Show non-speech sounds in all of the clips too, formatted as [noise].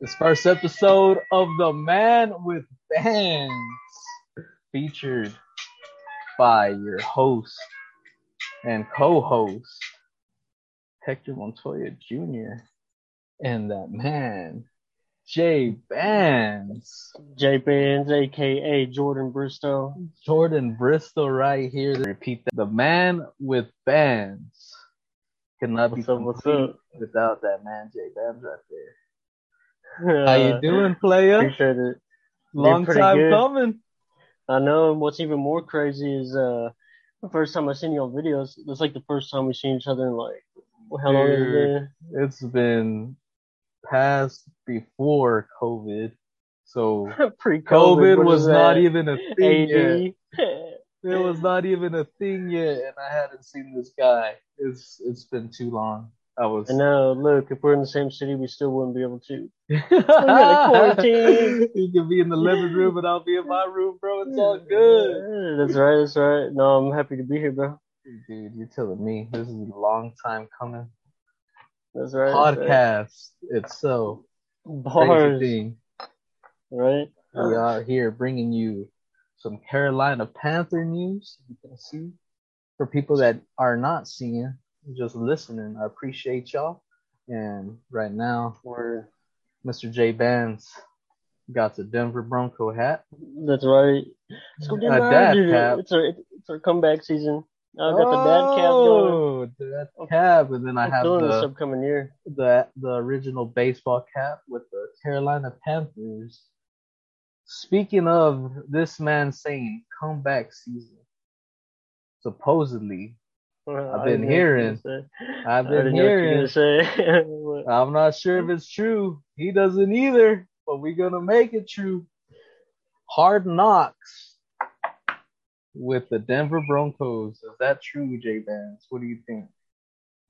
This first episode of The Man with Bands, featured by your host and co-host Hector Montoya Jr. and that man Jay Bands, Jay Bands, aka Jordan Bristow. Jordan Bristow, right here. Repeat that. The Man with Bands cannot be What's up, what's up? without that man Jay Bands right there. How you doing, player? Appreciate it. Long time good. coming. I know. and What's even more crazy is uh the first time I seen you on videos. It's like the first time we seen each other in like how long has it been? It's been past before COVID, so [laughs] Pre-COVID. COVID was not even a thing yet. [laughs] It was not even a thing yet, and I hadn't seen this guy. It's it's been too long. I was. And now look, if we're in the same city, we still wouldn't be able to. [laughs] quarantine. [laughs] You can be in the living room, and I'll be in my room, bro. It's all good. Yeah, That's right. That's right. No, I'm happy to be here, bro. Dude, you're telling me this is a long time coming. That's right. Podcast itself, crazy Bars, thing. right? We are here bringing you some Carolina Panther news. You can see for people that are not seeing, just listening. I appreciate y'all. And right now, Word. Mr. J Bands got the Denver Bronco hat. That's right. Let's go A Denver. dad cap. It's our it's our comeback season. I got the dad cap oh, going. Oh, dad cap, and then I I'm have feeling this the, upcoming year. the the original baseball cap with the Carolina Panthers. Speaking of this man saying comeback season, supposedly I've been hearing- I've been hearing. Say. [laughs] I'm not sure if it's true. He doesn't either, but we're gonna make it true. Hard knocks with the Denver Broncos. Is that true, J Bands? What do you think?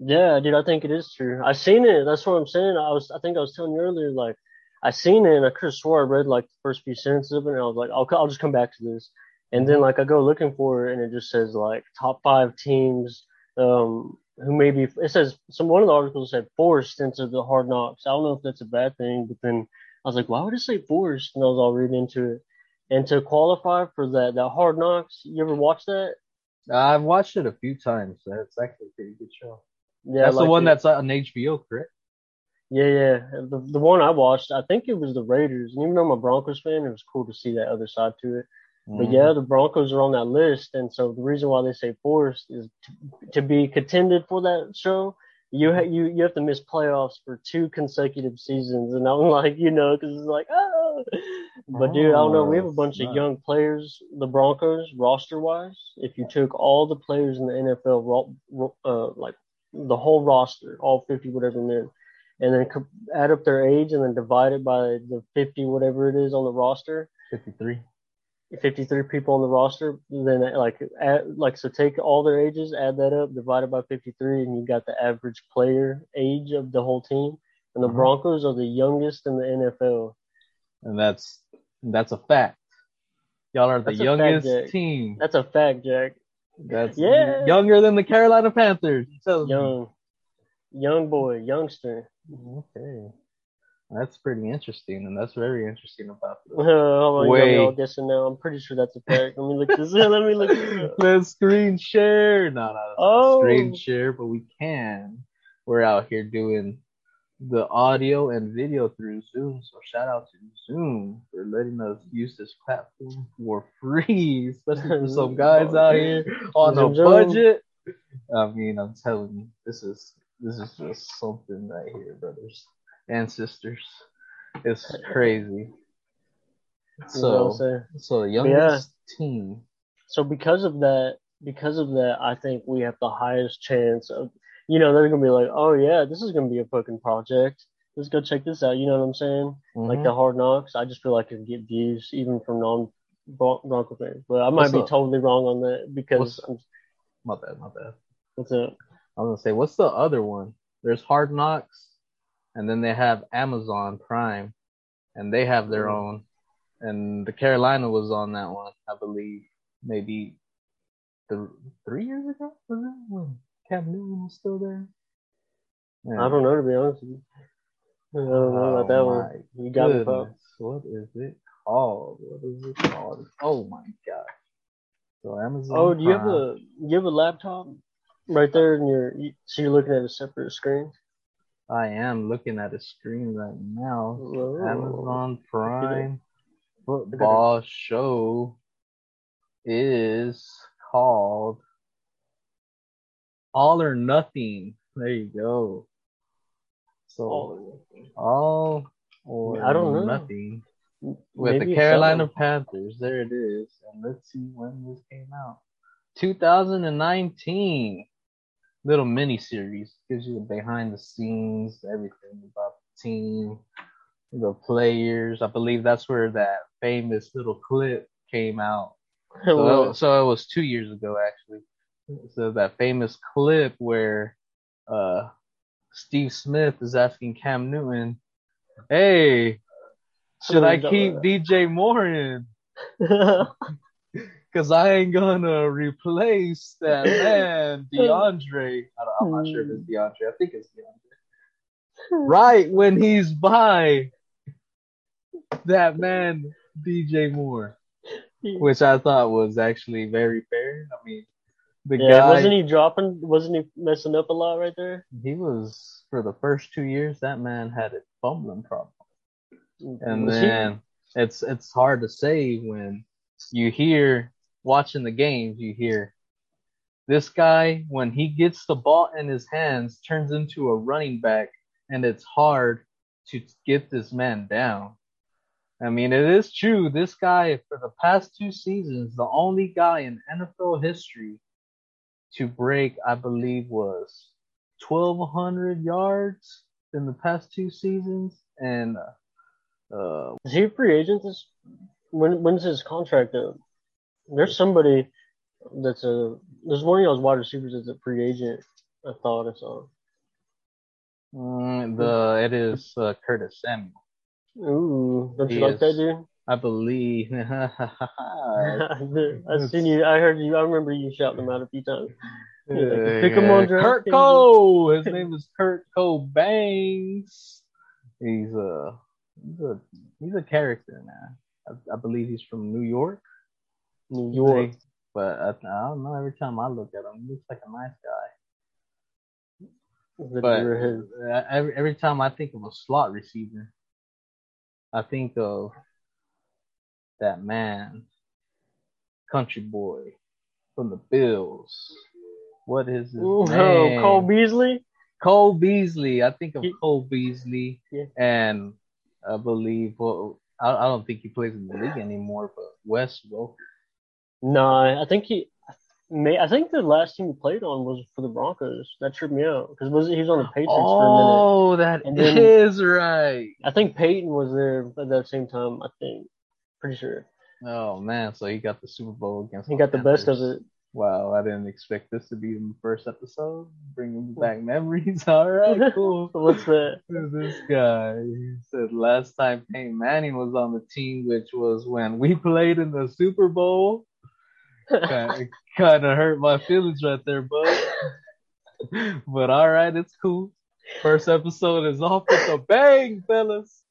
yeah, dude, I think it is true. I seen it. That's what I'm saying. I was, I think I was telling you earlier, like, I seen it and I could have swore I read like the first few sentences of it, and I was like, I'll, I'll just come back to this. And then like I go looking for it, and it just says like top five teams, um, who maybe it says some one of the articles said forced into the hard knocks. I don't know if that's a bad thing, but then I was like, why would it say forced? And I was all reading into it. And to qualify for that that hard knocks, you ever watch that? I've watched it a few times. It's actually a pretty good show. Yeah, that's the one that's on HBO, correct? Yeah, yeah. The the one I watched, I think it was the Raiders. And even though I'm a Broncos fan, it was cool to see that other side to it. But Mhm. yeah, the Broncos are on that list, and so the reason why they say forced is to, to be contended for that show. You ha- you you have to miss playoffs for two consecutive seasons, and I'm [laughs] like, you know, because it's like, oh. But dude, I don't know. We have a Oh, bunch of young players, the Broncos roster wise. If you took all the players in the NFL, uh, like the whole roster, all 50 whatever men, and then add up their age and then divide it by the 50 whatever it is on the roster, 53. 53 people on the roster, then like add, like so take all their ages, add that up, divide it by 53, and you got the average player age of the whole team. And the Mhm. Broncos are the youngest in the NFL. And that's that's a fact. Y'all are the That's fact, youngest Jack. team. That's a fact, Jack. That's Yeah. younger than the Carolina Panthers. Me. Young, young boy, youngster. Okay. That's pretty interesting, and that's very interesting about on, got me all guessing now. I'm pretty sure that's a fact. Let me look this. Let me look this up. [laughs] Let's screen share. No, no, Oh. screen share, but we can. We're out here doing the audio and video through Zoom. So shout out to Zoom for letting us use this platform for free, [laughs] especially for some guys out here on a budget. I mean, I'm telling you, this is this is just something right here, brothers and sisters. It's crazy. You know So, so the youngest team. So because of that, because of that, I think we have the highest chance of, you know, they're gonna be like, oh yeah, this is gonna be a fucking project. Let's go check this out. You know what I'm saying? Like Mhm. the hard knocks. I just feel like it get views even from non Bron- Bronco fans. But I might What's be up? totally wrong on that because I'm, My bad, my bad. what's up? I was gonna say, what's the other one? There's Hard Knocks, and then they have Amazon Prime, and they have their Mhm. own. And the Carolina was on that one, I believe, maybe th- three years ago. Was it when Cam Newton was still there? Yeah. I don't know to be honest with you. I don't know about that Oh one. You got me, what is it called? What is it called? Oh my god. So Amazon. Oh, do you have a you have a laptop right there in your? you- So you're looking at a separate screen. I am looking at a screen right now. Whoa. Amazon Prime football show is called All or Nothing. There you go. So all or I don't know. nothing with maybe the Carolina something. Panthers. There it is. And let's see when this came out. 2019. Little mini series gives you the behind the scenes, everything about the team, the players. I believe that's where that famous little clip came out. [laughs] So, so it was two years ago actually. So that famous clip where uh Steve Smith is asking Cam Newton, "Hey, should I keep DJ Moore in? [laughs] Cause I ain't gonna replace that man, [laughs] DeAndre. I don't, I'm not sure if it's hmm. DeAndre. I think it's DeAndre. Hmm. Right when he's by that man, DJ Moore, which I thought was actually very fair. I mean, the yeah, guy wasn't he dropping? Wasn't he messing up a lot right there? he was for the first two years. That man had a fumbling problem. Mm, and Was he- then it's it's hard to say when you hear watching the games you hear this guy when he gets the ball in his hands turns into a running back and it's hard to get this man down i mean it is true this guy for the past two seasons the only guy in nfl history to break i believe was 1200 yards in the past two seasons and uh, Is he a free agent? This when when's his contract up? There's somebody that's a there's one of y'all's wide receivers that's a free agent. I thought I saw. Mm, the it is uh, Curtis Samuel. Ooh, don't you He like that is- dude? I believe. [laughs] [laughs] I seen you. I heard you. I remember you shouting him out a few times. Pick him on Kurt. Cole. His [laughs] name is Kurt Cole. He's a he's a he's a character man. I, I believe he's from New York. New York. But I, I don't know. Every time I look at him, he looks like a nice guy. But uh, every every time I think of a slot receiver, I think of that man, country boy from the Bills. What is his Ooh, [laughs] name? Cole Beasley. Cole Beasley. I think of He- Cole Beasley, Yeah. and I believe. Well, I, I don't think he plays in the league anymore, but Wes Welker. No, I think he. May I think the last team he played on was for the Broncos. That tripped me out because was he was on the Patriots for a minute. Oh, that then- is right. I think Peyton was there at that same time. I think, pretty sure Oh man, so he got the Super Bowl against. he got the best of it. Wow, I didn't expect this to be in the first episode. Bringing [laughs] back memories. [laughs] All right, [laughs] cool. So what's that? this guy he said last time Peyton Manning was on the team, which was when we played in the Super Bowl. Kind of hurt my feelings right there, bud. but all right, it's cool. First episode is off with a bang, fellas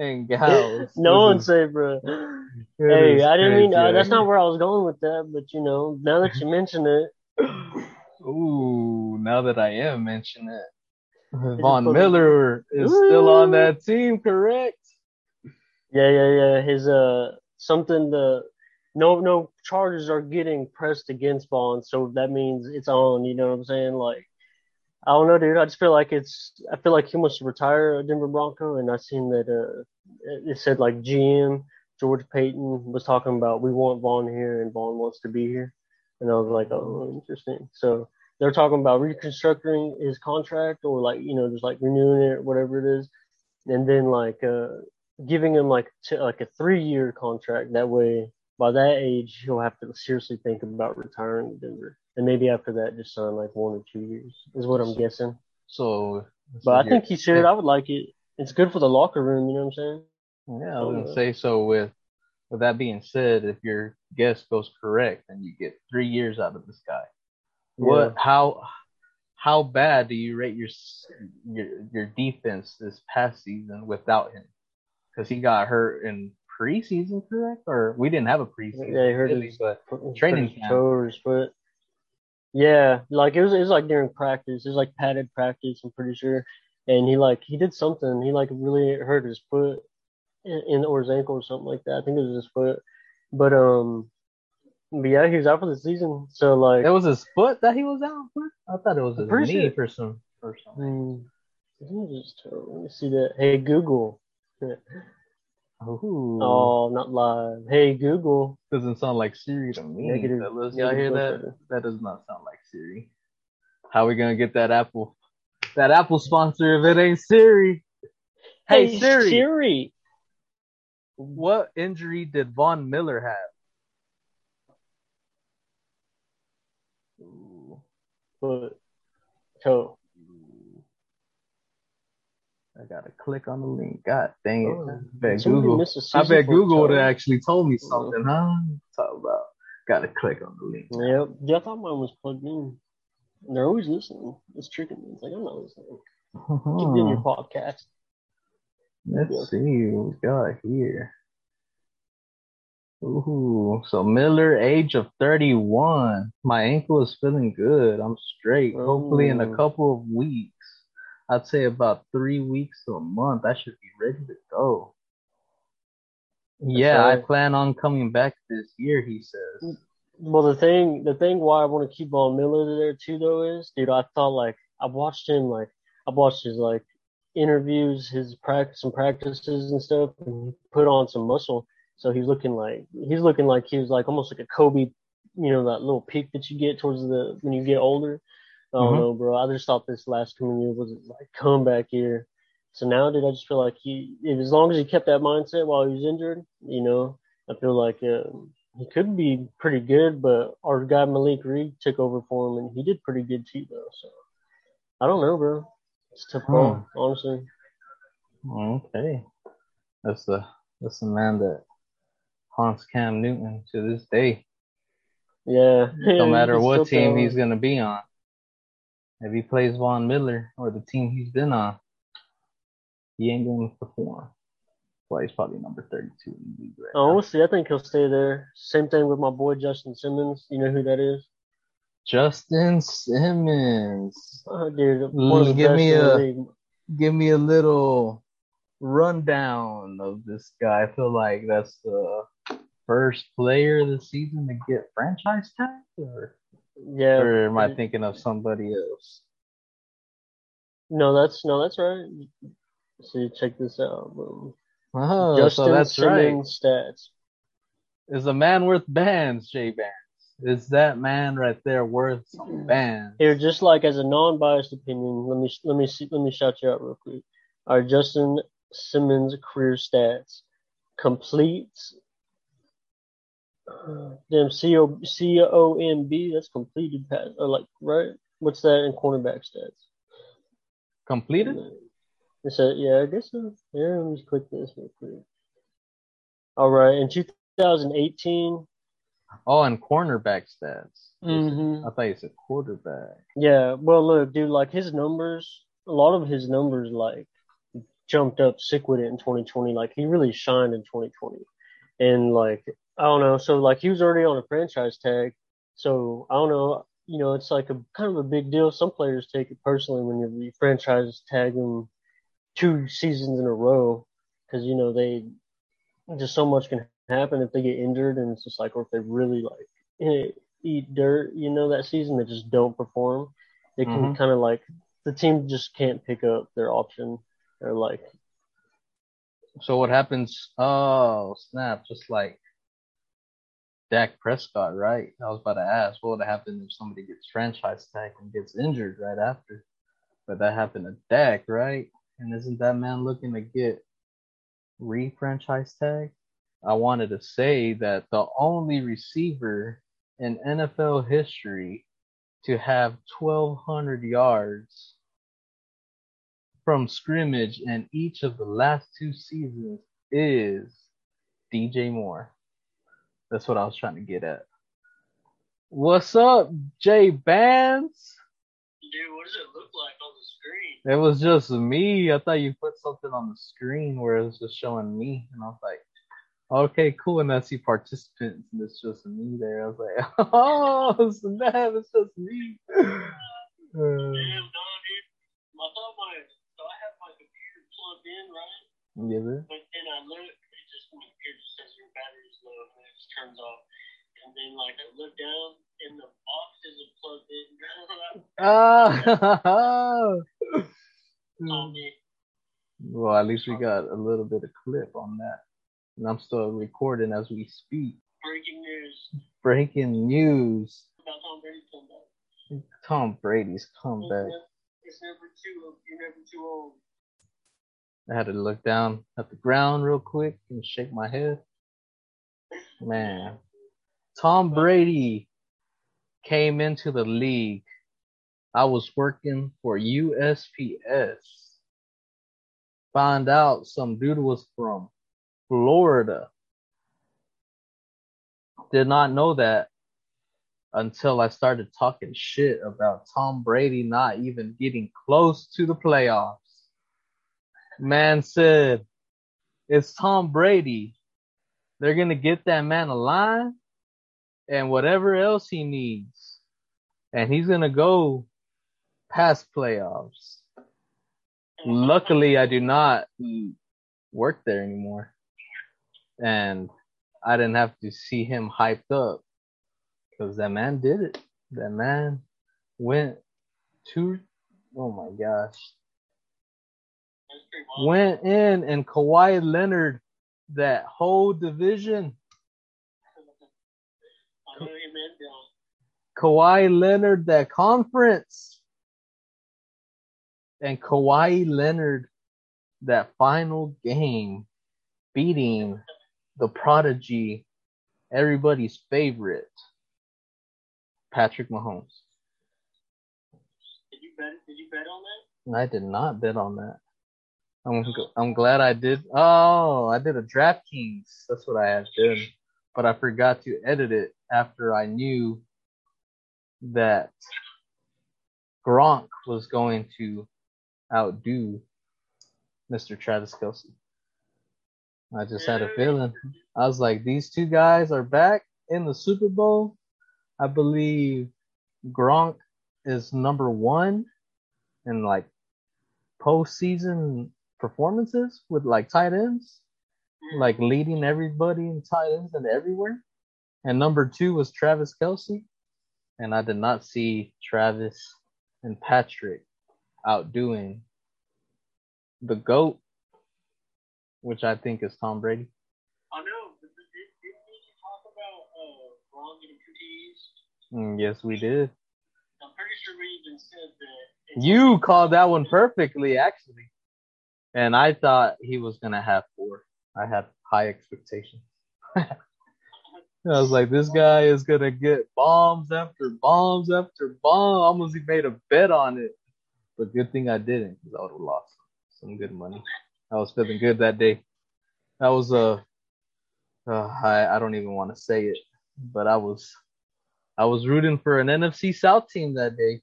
and gals. no one say, bro. Hey, I didn't mean uh, that's not where I was going with that, but you know, now that you mention it, Ooh, now that I am mentioning it, Von Miller is still on that team, correct? yeah, yeah, yeah, his uh something the no no charges are getting pressed against Von, so that means it's on. You know what I'm saying? Like, I don't know, dude. I just feel like it's. I feel like he wants to retire a Denver Bronco, and I seen that uh it said like GM George Paton was talking about we want Von here, and Von wants to be here, and I was like, oh, interesting. So they're talking about reconstructing his contract, or like you know just like renewing it, whatever it is, and then like uh giving him like t- like a three year contract. That way, by that age, he'll have to seriously think about retiring to Denver, and maybe after that, just sign like one or two years is what I'm guessing. So, But I think he should. I would like it. It's good for the locker room. You know what I'm saying? Yeah, I was Uh, say so. With with that being said, if your guess goes correct, then you get three years out of this guy. What? How? how bad do you rate your your your defense this past season without him? Because he got hurt in preseason, correct? Or we didn't have a preseason, Yeah, he hurt really, his- but Training camp. toe or his foot. Yeah, like it was. It was like during practice. It was like padded practice. I'm pretty sure. And he like he did something. He like really hurt his foot, in, or his ankle or something like that. I think it was his foot. But um, but yeah, he was out for the season. So like, it was his foot that he was out with. I thought it was his Pretty knee sure- for some for something. I it was his toe. Let me see that. Hey Google. [laughs] Ooh, Oh, not live. Hey Google. doesn't sound like Siri to me. Negative- fellas. Y'all hear that? That does not sound like Siri. How are we gonna get that Apple that Apple sponsor if it ain't Siri? Hey, Siri. Siri. What injury did Von Miller have? Ooh. Foot. Toe. I gotta click on the link. God dang it. Oh, I bet Google. I bet Google would have actually told me something, huh? Talk about. Gotta click on the link. Yep. Yeah, I thought mine was plugged in. They're always listening. It's tricking me. It's like I'm not listening. Keep doing your [laughs] podcast. Let's see what we got here. Ooh, so Miller, age of 31. My ankle is feeling good. I'm straight. Hopefully, in a oh. couple of weeks, I'd say about three weeks to a month, I should be ready to go. Yeah, I plan on coming back this year, he says. Well, the thing, the thing why I want to keep Von Miller there too, though, is, dude, I thought like I watched him like I watched his like interviews, his practice and practices and stuff, and he put on some muscle. So he's looking like he's looking like he was like almost like a Kobe, you know, that little peak that you get towards the when you get older. I don't Mhm. know, bro. I just thought this last coming year was like comeback year. So now, dude, I just feel like he, if, as long as he kept that mindset while he was injured, you know, I feel like um, he could be pretty good. But our guy Malik Reed took over for him, and he did pretty good too, though. So I don't know, bro. It's tough call, Hmm. honestly. Okay. That's the that's the man that haunts Cam Newton to this day. Yeah. No [laughs] matter what team he's gonna be on. If he plays Von Miller or the team he's been on, he ain't gonna perform. Well, he's probably number thirty-two in the league right Oh, we'll see. I think he'll stay there. Same thing with my boy Justin Simmons. You know who that is? Justin Simmons. Oh, dude, one of the Give me a- Give me a little rundown of this guy. I feel like that's the first player of the season to get franchise tag, or, Yeah. or am I thinking of somebody else? No, that's no, that's right. See, check this out. Boom. Oh, Justin so that's right. Simmons stats. Is a man worth bands, Jay Bands? Is that man right there worth bands? Here, just like as a non-biased opinion, let me let me see, let me shout you out real quick. Our Justin Simmons career stats completes. Uh, Damn, C O C O M B. That's completed pass or like right? What's that in cornerback stats? Completed? It said, yeah, I guess so. Yeah, let me just click this real quick. All right, in 2018. Oh, and cornerback stats. Mhm. I thought you said quarterback. Yeah, well, look, dude, like his numbers, a lot of his numbers, like, jumped up sick with it in 2020. Like, he really shined in 2020. And, like, I don't know. So, like, he was already on a franchise tag. So, I don't know. You know, it's like a kind of a big deal. Some players take it personally when you franchise tag them two seasons in a row because, you know, they just so much can happen if they get injured. And it's just like, or if they really, like, eat dirt, you know, that season that just don't perform, they can Mhm. kind of like the team just can't pick up their option or like So what happens? Oh, snap! Just like Dak Prescott, right? I was about to ask, what would happen if somebody gets franchise tag and gets injured right after? But that happened to Dak, right? And isn't that man looking to get re-franchise tag? I wanted to say that the only receiver in NFL history to have 1,200 yards from scrimmage in each of the last two seasons is DJ Moore. That's what I was trying to get at. What's up, Jay Bands? Dude, what does it look like on the screen? It was just me. I thought you put something on the screen where it was just showing me, and I was like, okay, cool. And I see participants, and it's just me there. I was like, [laughs] oh snap, it's just me. Uh, Damn, no, dude. I thought my, so I have my computer plugged in, right? yeah, man. But then I look, it just, my computer says your battery's low, turns off. And then, like, I look down, and the box isn't plugged in. [laughs] oh. well, at least we got a little bit of clip on that. And I'm still recording as we speak. Breaking news Breaking news. about Tom Brady's comeback. Tom Brady's It's comeback. never, it's never too, you're never too old. I had to look down at the ground real quick and shake my head. Man, Tom Brady came into the league. I was working for USPS. Find out some dude was from Florida. Did not know that until I started talking shit about Tom Brady not even getting close to the playoffs. Man said, it's Tom Brady. They're going to get that man a line and whatever else he needs. And he's going to go past playoffs. Luckily, I do not work there anymore. And I didn't have to see him hyped up because that man did it. That man went to, oh my gosh, went in and Kawhi Leonard that whole division. I know him and Bill. Kawhi Leonard that conference. And Kawhi Leonard that final game beating the prodigy, everybody's favorite, Patrick Mahomes. Did you bet? Did you bet on that? I did not bet on that. I'm I'm glad I did. Oh, I did a DraftKings. That's what I had done, but I forgot to edit it after I knew that Gronk was going to outdo Mr. Travis Kelce. I just had a feeling. I was like, these two guys are back in the Super Bowl. I believe Gronk is number one in like postseason performances with like tight ends, like leading everybody in tight ends and everywhere. And number two was Travis Kelce. And I did not see Travis and Patrick outdoing the GOAT, which I think is Tom Brady. I know. Did, didn't we talk about uh, Ron getting two TDs? Mm, yes, we did. I'm pretty sure we even said that. You called that one perfectly, actually. And I thought he was to have four. I had high expectations. [laughs] I was like, this guy is to get bombs after bombs after bomb. I almost made a bet on it. But good thing I didn't because I would have lost some good money. I was feeling good that day. That was uh, uh I, I don't even want to say it, but I was I was rooting for an NFC South team that day.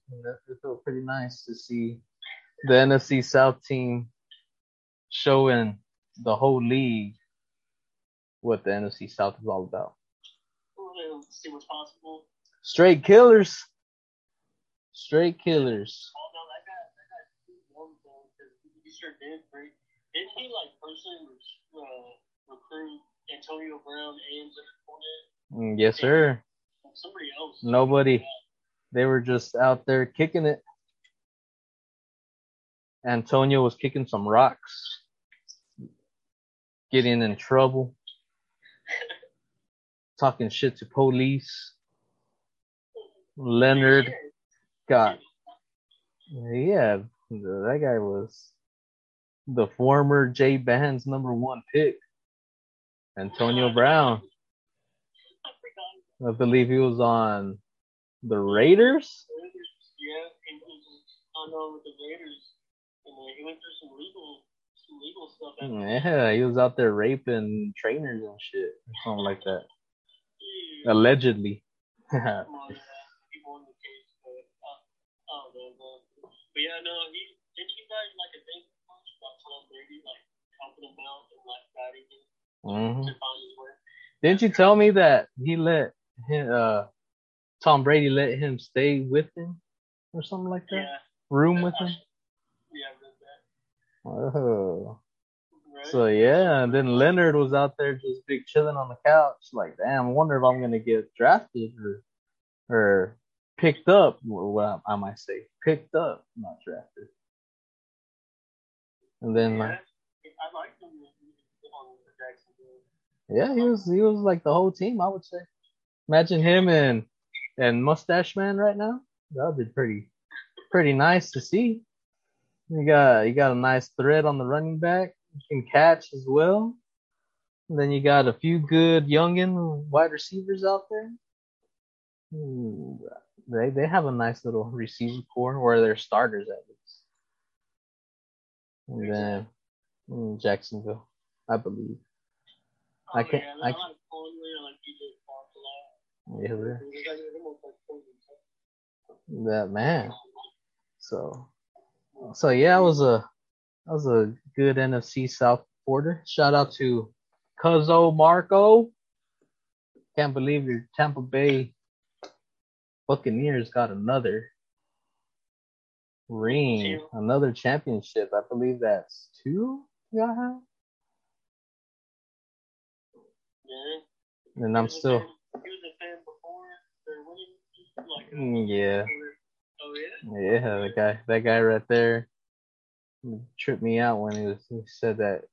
It felt pretty nice to see the NFC South team showing the whole league what the NFC South is all about. See what's possible. Straight killers. Straight killers. Oh no, that guy, that guy won though he sure did. Right? Didn't he like personally uh, recruit Antonio Brown and Leonard Fournette? Mm, Yes, sir. Somebody else. Nobody. They were just out there kicking it. Antonio was kicking some rocks, getting in trouble, talking shit to police. Leonard got, yeah, that guy was the former Jay Band's number one pick, Antonio Brown. I believe he was on the Raiders. Yeah, he was on with the Raiders, and uh, he went through some legal, some legal stuff. Yeah, he was out there raping trainers and shit, or something like that. Yeah. Allegedly. [laughs] On, uh, he won the case, but uh, I don't know, man. But yeah, no, he didn't he guys like a thing about Tom Brady like helping him out and like guiding him hmm to find his way. Didn't you tell me that he let him, uh, Tom Brady let him stay with him or something like that? Yeah, Room with him? yeah, I read that. Oh. Right? So yeah, and then Leonard was out there just big chilling on the couch, like, damn, I wonder if I'm gonna get drafted or or picked up. Or well, I might say picked up, not drafted. And then like, yeah, I like him on the Jacksonville. yeah, he was he was like the whole team, I would say. Imagine him and and Mustache Man right now. That would be pretty pretty nice to see. You got you got a nice thread on the running back. You can catch as well. And then you got a few good youngin wide receivers out there. Ooh, They they have a nice little receiver core, or they're starters at least. And then mm, Jacksonville, I believe. I Oh, can't- Yeah, I I, like Conley, like DJ Chark a lot. Yeah, they're- These guys are almost like Conley. that man. So, so yeah, it was a that was a good NFC South quarter. Shout out to Cuzzo Marco. Can't believe your Tampa Bay Buccaneers got another ring, another championship. I believe that's two y'all have. Yeah. And I'm He was a still, fan- He was a fan before. Like, Mm, yeah. Oh yeah. yeah, the guy, that guy right there, tripped me out when he was he said that.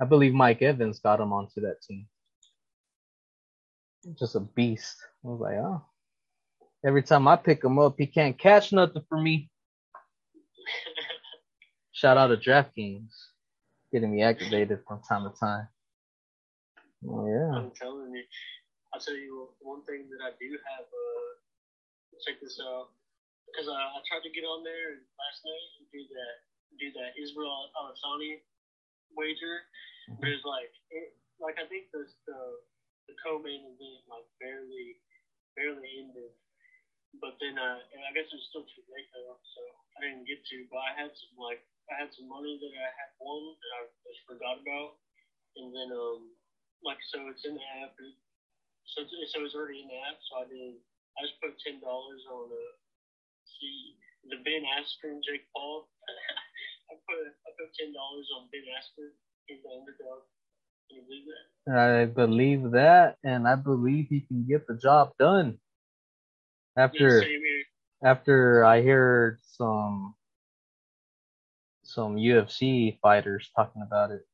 I believe Mike Evans got him onto that team. Just a beast. I was like, oh. Every time I pick him up, he can't catch nothing for me. [laughs] Shout out to DraftKings, getting me activated from time to time. Oh, yeah. I'm telling you. I'll tell you one thing that I do have. Uh, check this out. Because uh, I tried to get on there last night and do that, do that Israel Adesanya wager, but it's like, it, like I think the the, the co-main event like barely, barely ended. But then uh, and I guess it was still too late though, so I didn't get to. But I had some like I had some money that I had won that I just forgot about, and then um like so it's in the app. So it's, so it's already in the app. So I did. I just put ten dollars on the the Ben Askren Jake Paul. [laughs] I put I put ten dollars on Ben Askren. He's the underdog. Can you believe that? I believe that, and I believe he can get the job done. After here. after I heard some some UFC fighters talking about it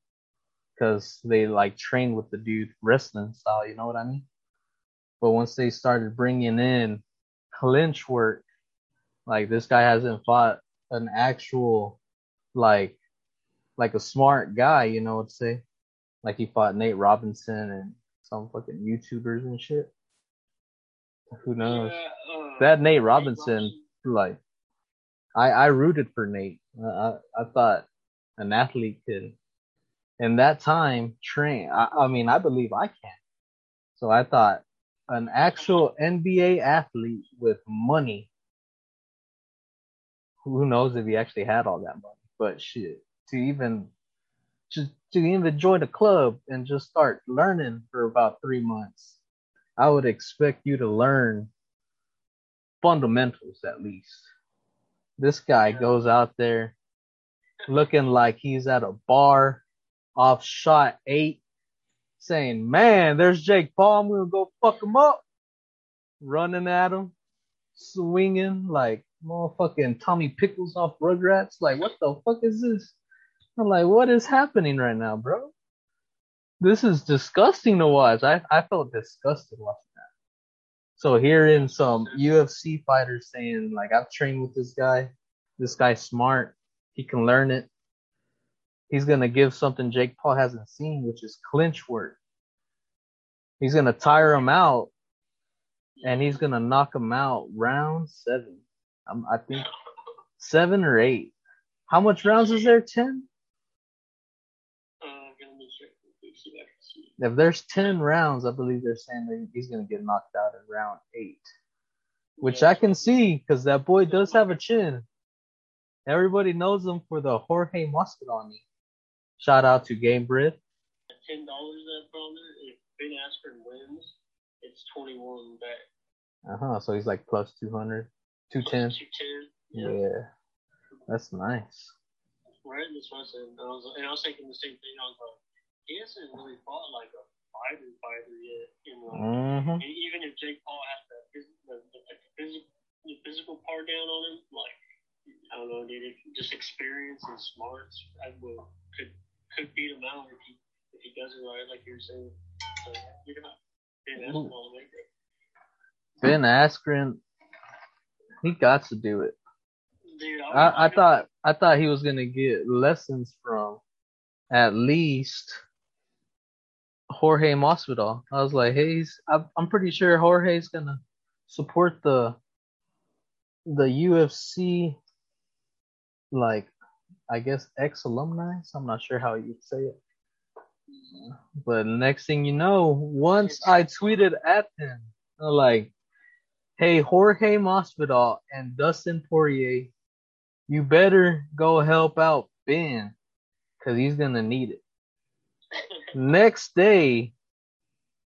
because they like trained with the dude wrestling style, you know what I mean? But once they started bringing in clinch work, like this guy hasn't fought an actual like like a smart guy, you know what I'm saying? Like he fought Nate Robinson and some fucking YouTubers and shit. Who knows? Yeah, uh, That Nate Robinson, like I I rooted for Nate. I I, I thought an athlete could in that time train. I, I mean, I believe I can. So I thought an actual NBA athlete with money. Who knows if he actually had all that money? But shit, to even just to even join a club and just start learning for about three months, I would expect you to learn fundamentals at least. This guy Yeah. goes out there looking like he's at a bar off shot eight, saying, Man, there's Jake Paul. I'm going to go fuck him up. Running at him, swinging like motherfucking Tommy Pickles off Rugrats. Like, what the fuck is this? I'm like, what is happening right now, bro? This is disgusting to watch. I, I felt disgusted watching that. So hearing some UFC fighters saying like I've trained with this guy, this guy's smart, he can learn it. He's gonna give something Jake Paul hasn't seen, which is clinch work. He's gonna tire him out, and he's gonna knock him out round seven. Um, I think seven or eight. How much rounds is there? Ten. Uh, let me check. Let me see if I can see. If there's ten rounds, I believe they're saying that he's gonna get knocked out in round eight, which I can see because that boy does have a chin. Everybody knows him for the Jorge knee. Shout out to Gamebred. Ten dollars that it. If Ben Askren wins, it's twenty one back. Uh huh. So he's like plus 200, 210. Two ten. Yeah. Yeah. That's nice. Right. That's what I said. And I was and I was thinking the same thing. I was like, he hasn't really fought like a fighter fighter yet. In like, Mm-hmm. and even if Jake Paul has that the, the, the physical the physical part down on him, like I don't know, dude. If just experience and smarts, I will could could beat him out if he if he does it right, like you're saying. So you're not. Yeah, that's Ooh. all like that. Ben Askren, he got to do it. Dude, I, I thought I thought he was gonna get lessons from at least Jorge Masvidal. I was like, hey, he's, I'm, I'm pretty sure Jorge's gonna support the the UFC, like I guess ex alumni. So I'm not sure how you'd say it. But next thing you know, once I tweeted at him, like, hey, Jorge Masvidal and Dustin Poirier, you better go help out Ben, cause he's gonna need it. Next day,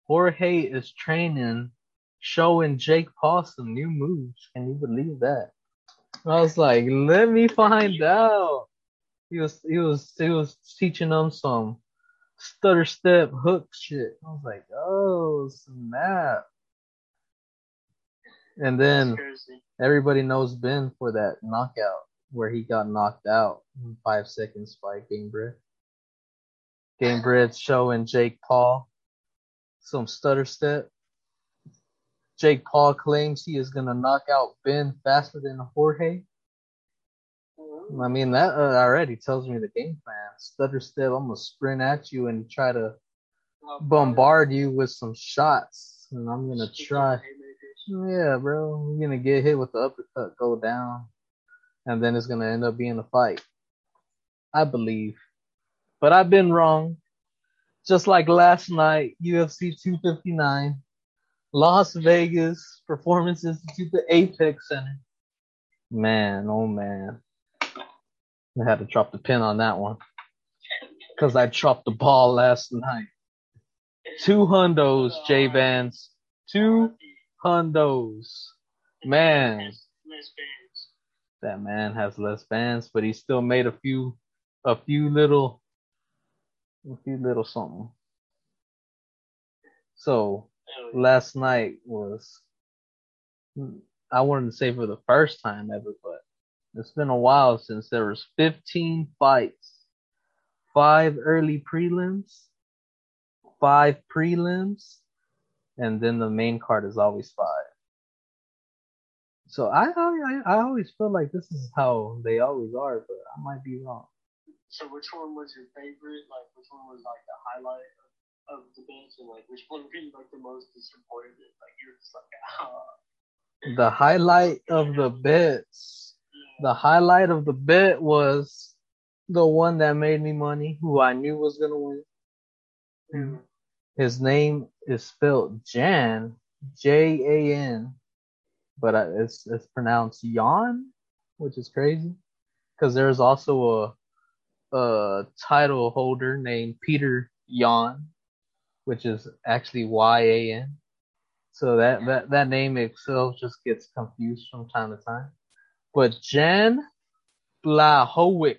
Jorge is training, showing Jake Paul some new moves. Can you believe that? I was like, let me find out. He was he was he was teaching them some stutter step hook shit. I was like, oh snap. And then everybody knows Ben for that knockout where he got knocked out in five seconds by Gamebred. Gamebred showing Jake Paul some stutter step. Jake Paul claims he is gonna knock out Ben faster than Jorge. I mean that uh, already tells me the game plan. Stutter step, I'm gonna sprint at you and try to bombard you with some shots, and I'm gonna try. Yeah, bro. You're gonna get hit with the uppercut, uh, go down, and then it's gonna end up being a fight. I believe. But I've been wrong. Just like last night, UFC 259, Las Vegas Performance Institute, the Apex Center. Man, oh man. I had to drop the pin on that one. Because I dropped the ball last night. Two hundos, J Vance. Two hundos. Man, that man has less fans, but he still made a few, a few little, a few little something. So last night was, I wouldn't say for the first time ever, but it's been a while since there was 15 fights, five early prelims, five prelims, and then the main card is always five. So I, I I always feel like this is how they always are, but I might be wrong. So which one was your favorite? Like which one was like the highlight of, of the bets, and like which one were you like the most disappointed? in? Like you're just like, [laughs] ah. The highlight of the bets, Yeah. the highlight of the bet was the one that made me money, who I knew was gonna win. Yeah. His name is spelled Jan, J A N, but uh, it's it's pronounced Jan, which is crazy because there's also a a title holder named Peter Jan, which is actually Y A N. So that that that name itself just gets confused from time to time. But Jan Blachowicz,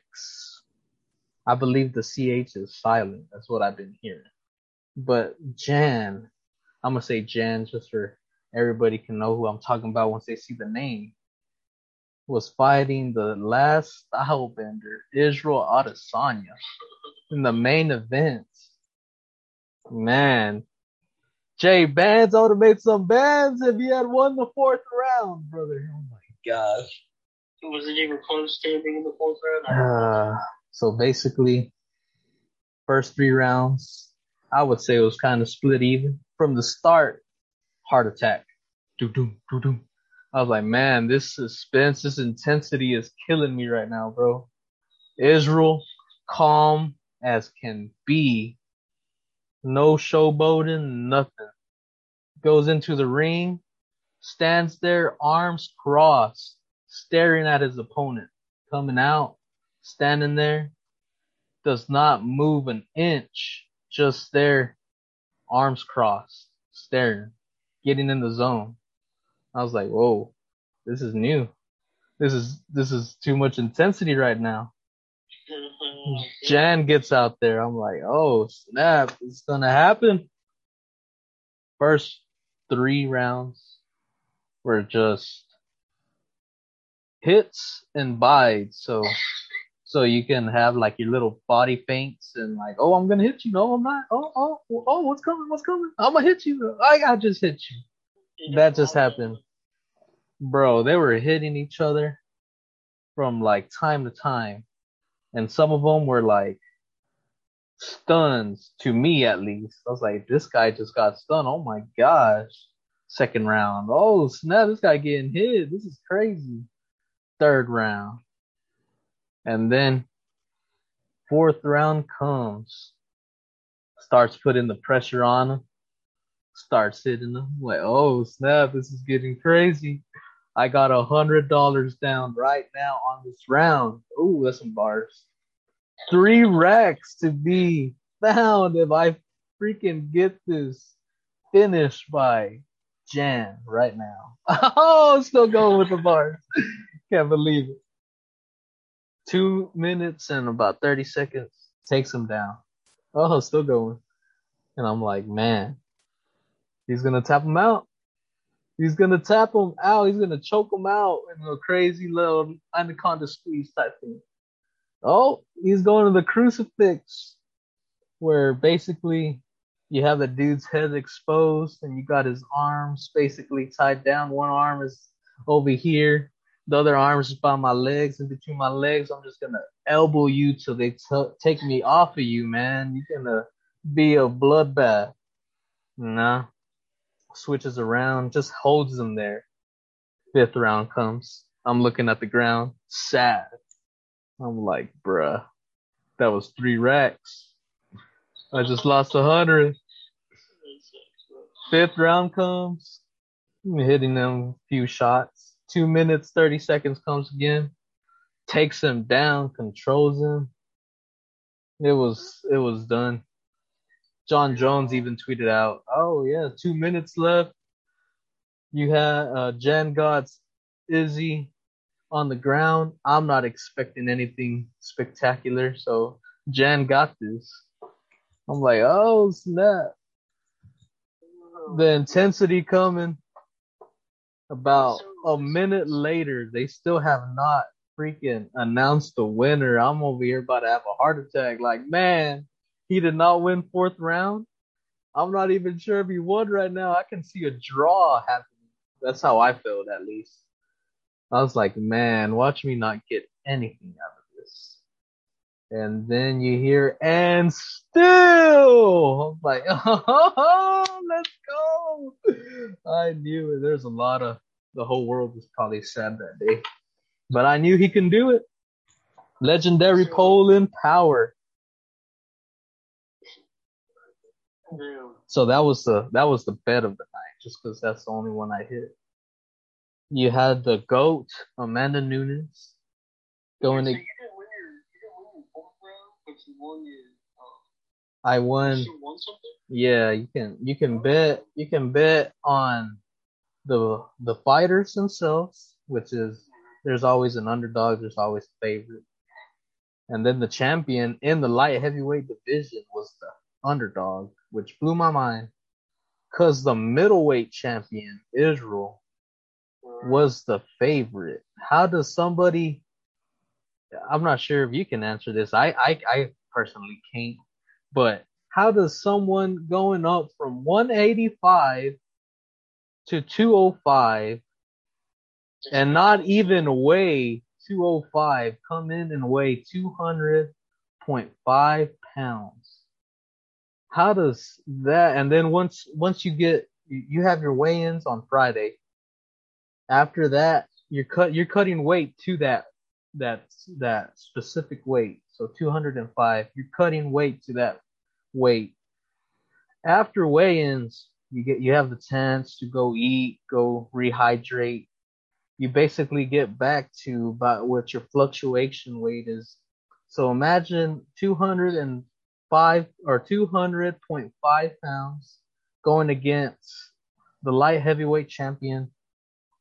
I believe the CH is silent. That's what I've been hearing. But Jan, I'm gonna say Jan just for everybody can know who I'm talking about once they see the name. Was fighting the Last Stylebender, Israel Adesanya, in the main event. Man, Jay Bands, I would have made some bands if he had won the fourth round, brother. Oh my gosh. Was it even close standing in the fourth round? I don't know. Uh, so basically, first three rounds, I would say it was kind of split even from the start. Heart attack, doo doo doo doo. I was like, man, this suspense, this intensity is killing me right now, bro. Israel, calm as can be, no showboating, nothing. Goes into the ring, stands there, arms crossed, staring at his opponent coming out, standing there, does not move an inch, just there, arms crossed, staring, getting in the zone. I was like, whoa, this is new. This is this is too much intensity right now. Mm-hmm. Jan gets out there. I'm like, oh snap, it's gonna happen. First three rounds were just hits and bides. So so you can have like your little body feints and like, oh, I'm gonna hit you. No, I'm not. Oh, oh, oh, what's coming? What's coming? I'm gonna hit you. I, I just hit you. That just happened, bro. They were hitting each other from like time to time, and some of them were like stuns to me at least. I was like, this guy just got stunned. Oh my gosh. Second round. Oh snap, this guy getting hit. This is crazy. Third round. And then fourth round comes. Starts putting the pressure on him. Starts hitting him. Like, oh snap, this is getting crazy. I got a hundred dollars down right now on this round. Ooh, that's some bars. Three racks to be found if I freaking get this finished by Jan right now. [laughs] Oh, still going with the bars. Can't believe it. Two minutes and about 30 seconds takes him down. Oh, still going. And I'm like, man, he's going to tap him out. He's going to tap him out. He's going to choke him out in a crazy little anaconda squeeze type thing. Oh, he's going to the crucifix where basically you have the dude's head exposed and you got his arms basically tied down. One arm is over here. The other arm is by my legs. And between my legs, I'm just gonna elbow you till they t- take me off of you, man. You're gonna be a bloodbath. Nah. Switches around, just holds them there. Fifth round comes. I'm looking at the ground, sad. I'm like, bruh, that was three racks. I just lost a hundred. Fifth round comes. I'm hitting them a few shots. Two minutes, 30 seconds comes again. Takes him down, controls him. It was, it was done. Jon Jones even tweeted out, oh yeah, two minutes left. You had, uh, Jan God's Izzy on the ground. I'm not expecting anything spectacular. So Jan got this. I'm like, oh snap. The intensity coming. About a minute later, they still have not freaking announced the winner. I'm over here about to have a heart attack. Like, man, he did not win fourth round. I'm not even sure if he won right now. I can see a draw happening. That's how I felt at least. I was like, man, watch me not get anything out of this. And then you hear, and still, I'm like, [laughs] oh, let's go. I knew it. There's a lot of, the whole world was probably sad that day. But I knew he can do it. Legendary Poland power. So that was the that was the bet of the night, just because that's the only one I hit. You had the goat Amanda Nunes going to. I won. Yeah, you can you can bet you can bet on the the fighters themselves, which is there's always an underdog, there's always a favorite. And then the champion in the light heavyweight division was the underdog, which blew my mind. Cause the middleweight champion, Israel, was the favorite. How does somebody I'm not sure if you can answer this. I, I, I personally can't. But how does someone going up from 185 to 205 and not even weigh 205 come in and weigh 200.5 pounds? How does that? And then once once you get you have your weigh-ins on Friday. After that, you're cut you're cutting weight to that that that specific weight. So 205, you're cutting weight to that weight. After weigh-ins, you get you have the chance to go eat, go rehydrate, you basically get back to about what your fluctuation weight is. So imagine 205 or 200.5 pounds going against the light heavyweight champion,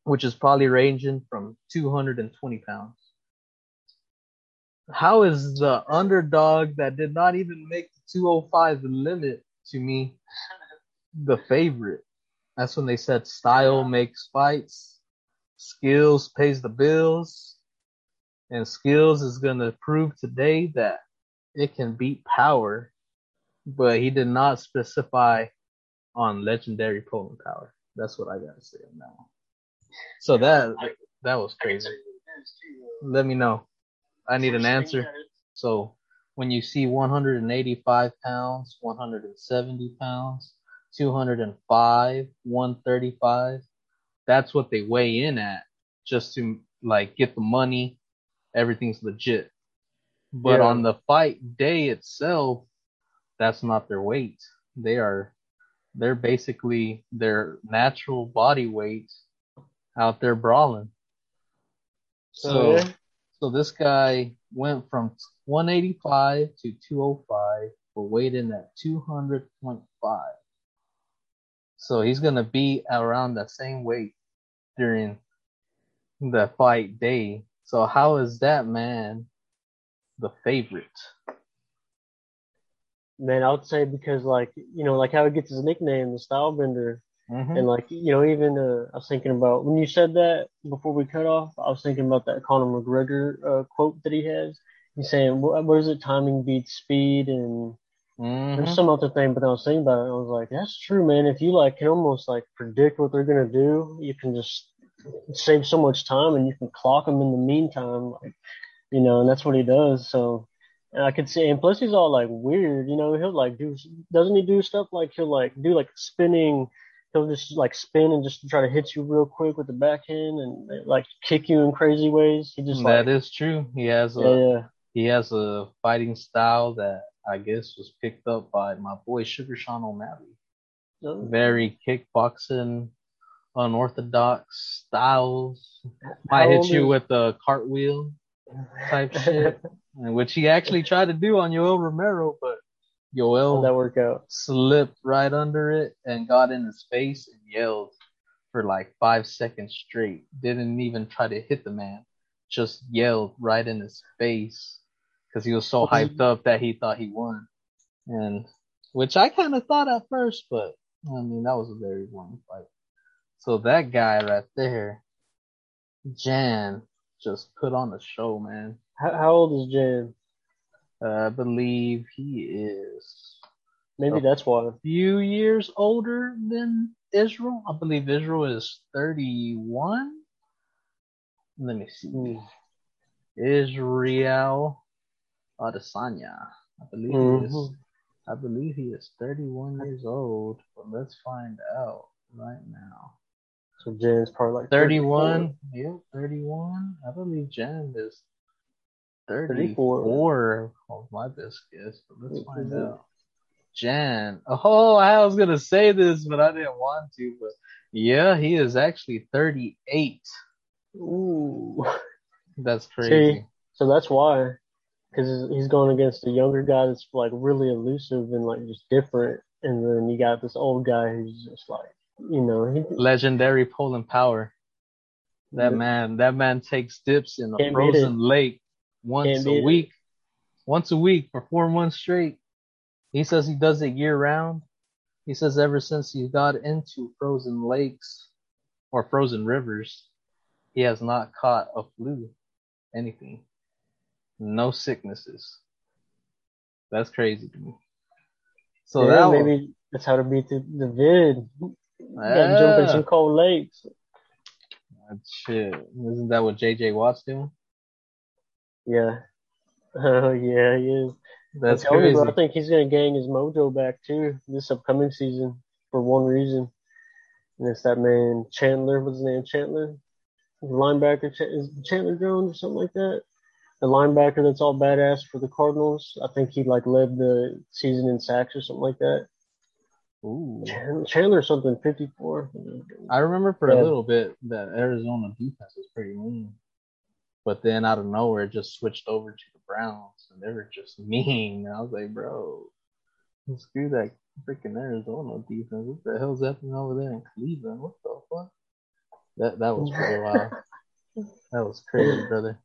which is probably ranging from 220 pounds. How is the underdog that did not even make the 205 limit to me [laughs] the favorite? That's when they said style makes fights, skills pays the bills, and skills is going to prove today that it can beat power, but he did not specify on legendary Poland power. That's what I got to say on that one. So that that was crazy. Let me know. I need an answer. So when you see 185 pounds, 170 pounds, 205, 135, that's what they weigh in at just to like get the money. Everything's legit. But Yeah. on the fight day itself, that's not their weight. They are they're basically their natural body weight out there brawling. So Oh, yeah? so this guy went from 185 to 205, but weighed in at 200.5. So he's gonna be around the same weight during the fight day. So how is that man the favorite? Man, I would say because like you know, like how he gets his nickname, the Style Bender, Mhm. and like you know, even uh, I was thinking about when you said that before we cut off, I was thinking about that Conor McGregor uh, quote that he has. He's saying, "What what is it? Timing beats speed," and Mhm. there's some other thing. But then I was thinking about it, I was like, "That's true, man. If you like can almost like predict what they're gonna do, you can just save so much time, and you can clock them in the meantime, like you know, and that's what he does. So." And I could see, and plus he's all like weird, you know. He'll like do, doesn't he do stuff like he'll like do like spinning, he'll just like spin and just try to hit you real quick with the backhand and like kick you in crazy ways. He just That like, is true. He has a yeah, he has a fighting style that I guess was picked up by my boy Sugar Sean O'Malley. No, Very kickboxing, unorthodox styles. Might hit you with a cartwheel type [laughs] shit, which he actually tried to do on Yoel Romero, but How'd Yoel that work out? slipped right under it and got in his face and yelled for like five seconds straight. Didn't even try to hit the man, just yelled right in his face because he was so hyped up that he thought he won. And which I kind of thought at first, but I mean that was a very long fight. So that guy right there, Jan, just put on a show, man. How, how old is Jan? Uh, I believe he is Maybe that's why. A few years older than Israel. I believe Israel is 31. Let me see. Hmm. Israel Adesanya. I believe he mm-hmm. is. I believe he is 31 years old. But let's find out right now. So Jan's probably like 31. Yep, 31. I believe Jen is 34. 34. Oh, my best guess. But let's What find out. Jan. Oh, I was gonna say this, but I didn't want to. But yeah, he is actually 38. Ooh. That's crazy. See, so that's why, because he's going against a younger guy that's like really elusive and like just different, and then you got this old guy who's just like, you know, he Legendary Poland power. That Yeah. man, that man takes dips in a frozen lake once Can't a beat it. week. Once a week for four months straight. He says he does it year round. He says ever since he got into frozen lakes or frozen rivers, he has not caught a flu, anything. No sicknesses. That's crazy to me. So yeah, that maybe that's how to beat the, the vid. You gotta jump in some cold lakes. Ah, shit. Isn't that what JJ Watt's doing? Yeah. [laughs] Oh yeah, he is. That's I told you, crazy. I think he's gonna gang his mojo back too this upcoming season for one reason, and it's that man Chandler. What's his name? Chandler, linebacker. Ch- is Chandler Jones or something like that. The linebacker that's all badass for the Cardinals. I think he like led the season in sacks or something like that. Ooh. Chandler something 54. I remember for Yeah. a little bit that Arizona defense was pretty mean, but then out of nowhere it just switched over to the Browns and they were just [laughs] mean. And I was like, bro, screw that freaking Arizona defense. What the hell's happening over there in Cleveland? What the fuck? That that was pretty wild. [laughs] That was crazy, brother.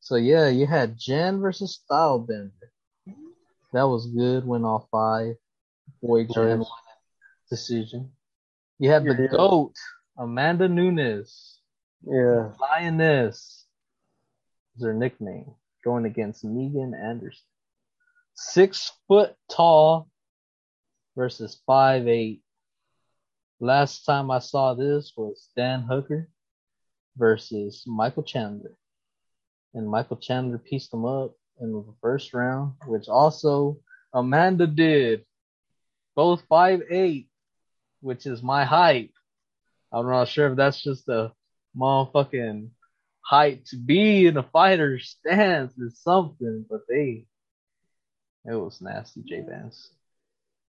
So yeah, you had Jen versus Stylebender. That was good. Went all five. Boy, Jen Nice. won that decision. You had the Yeah. goat, Amanda Nunes, Yeah. Lioness, is her nickname, going against Megan Anderson. Six foot tall versus five eight. Last time I saw this was Dan Hooker versus Michael Chandler. And Michael Chandler pieced him up in the first round, which also Amanda did. Both five eight, which is my height. I'm not sure if that's just a motherfucking height to be in a fighter stance or something, but they it was nasty, Jay Bands.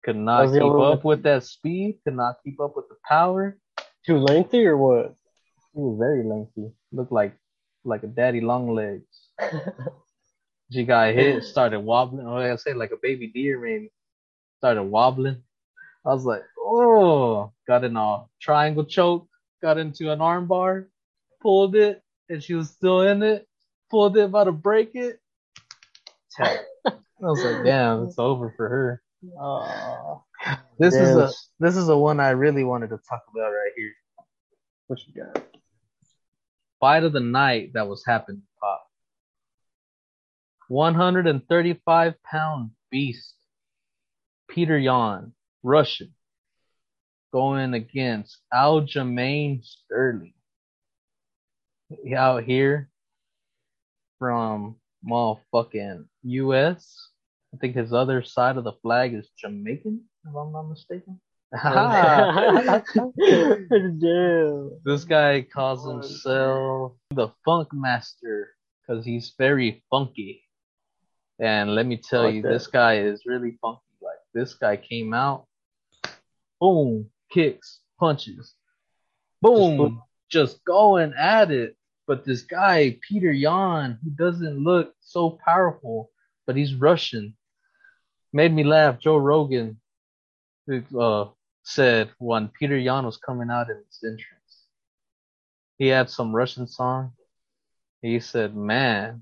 Could not keep up with that speed, could not keep up with the power. Too lengthy or what? He was very lengthy. Looked like like a daddy long legs. [laughs] She got hit, started wobbling. Oh, I say like a baby deer maybe. Started wobbling. I was like, oh, got in a triangle choke, got into an arm bar, pulled it, and she was still in it. Pulled it, about to break it. I was like, damn, it's over for her. Oh, This is a this is a one I really wanted to talk about right here. What you got? Fight of the night that was happening, Pop. 135 pound beast, Peter Yan, Russian, going against Aljamain Sterling. Out here from motherfucking US. I think his other side of the flag is Jamaican, if I'm not mistaken. Damn. [laughs] This guy calls himself the Funk Master because he's very funky. And let me tell Like you, that. this guy is really funky. Like this guy came out, boom, kicks, punches, boom, just going at it. But this guy, Peter Yan, he doesn't look so powerful, but he's Russian. Made me laugh. Joe Rogan uh, said when Peter Yan was coming out in his entrance, he had some Russian song. He said, "Man,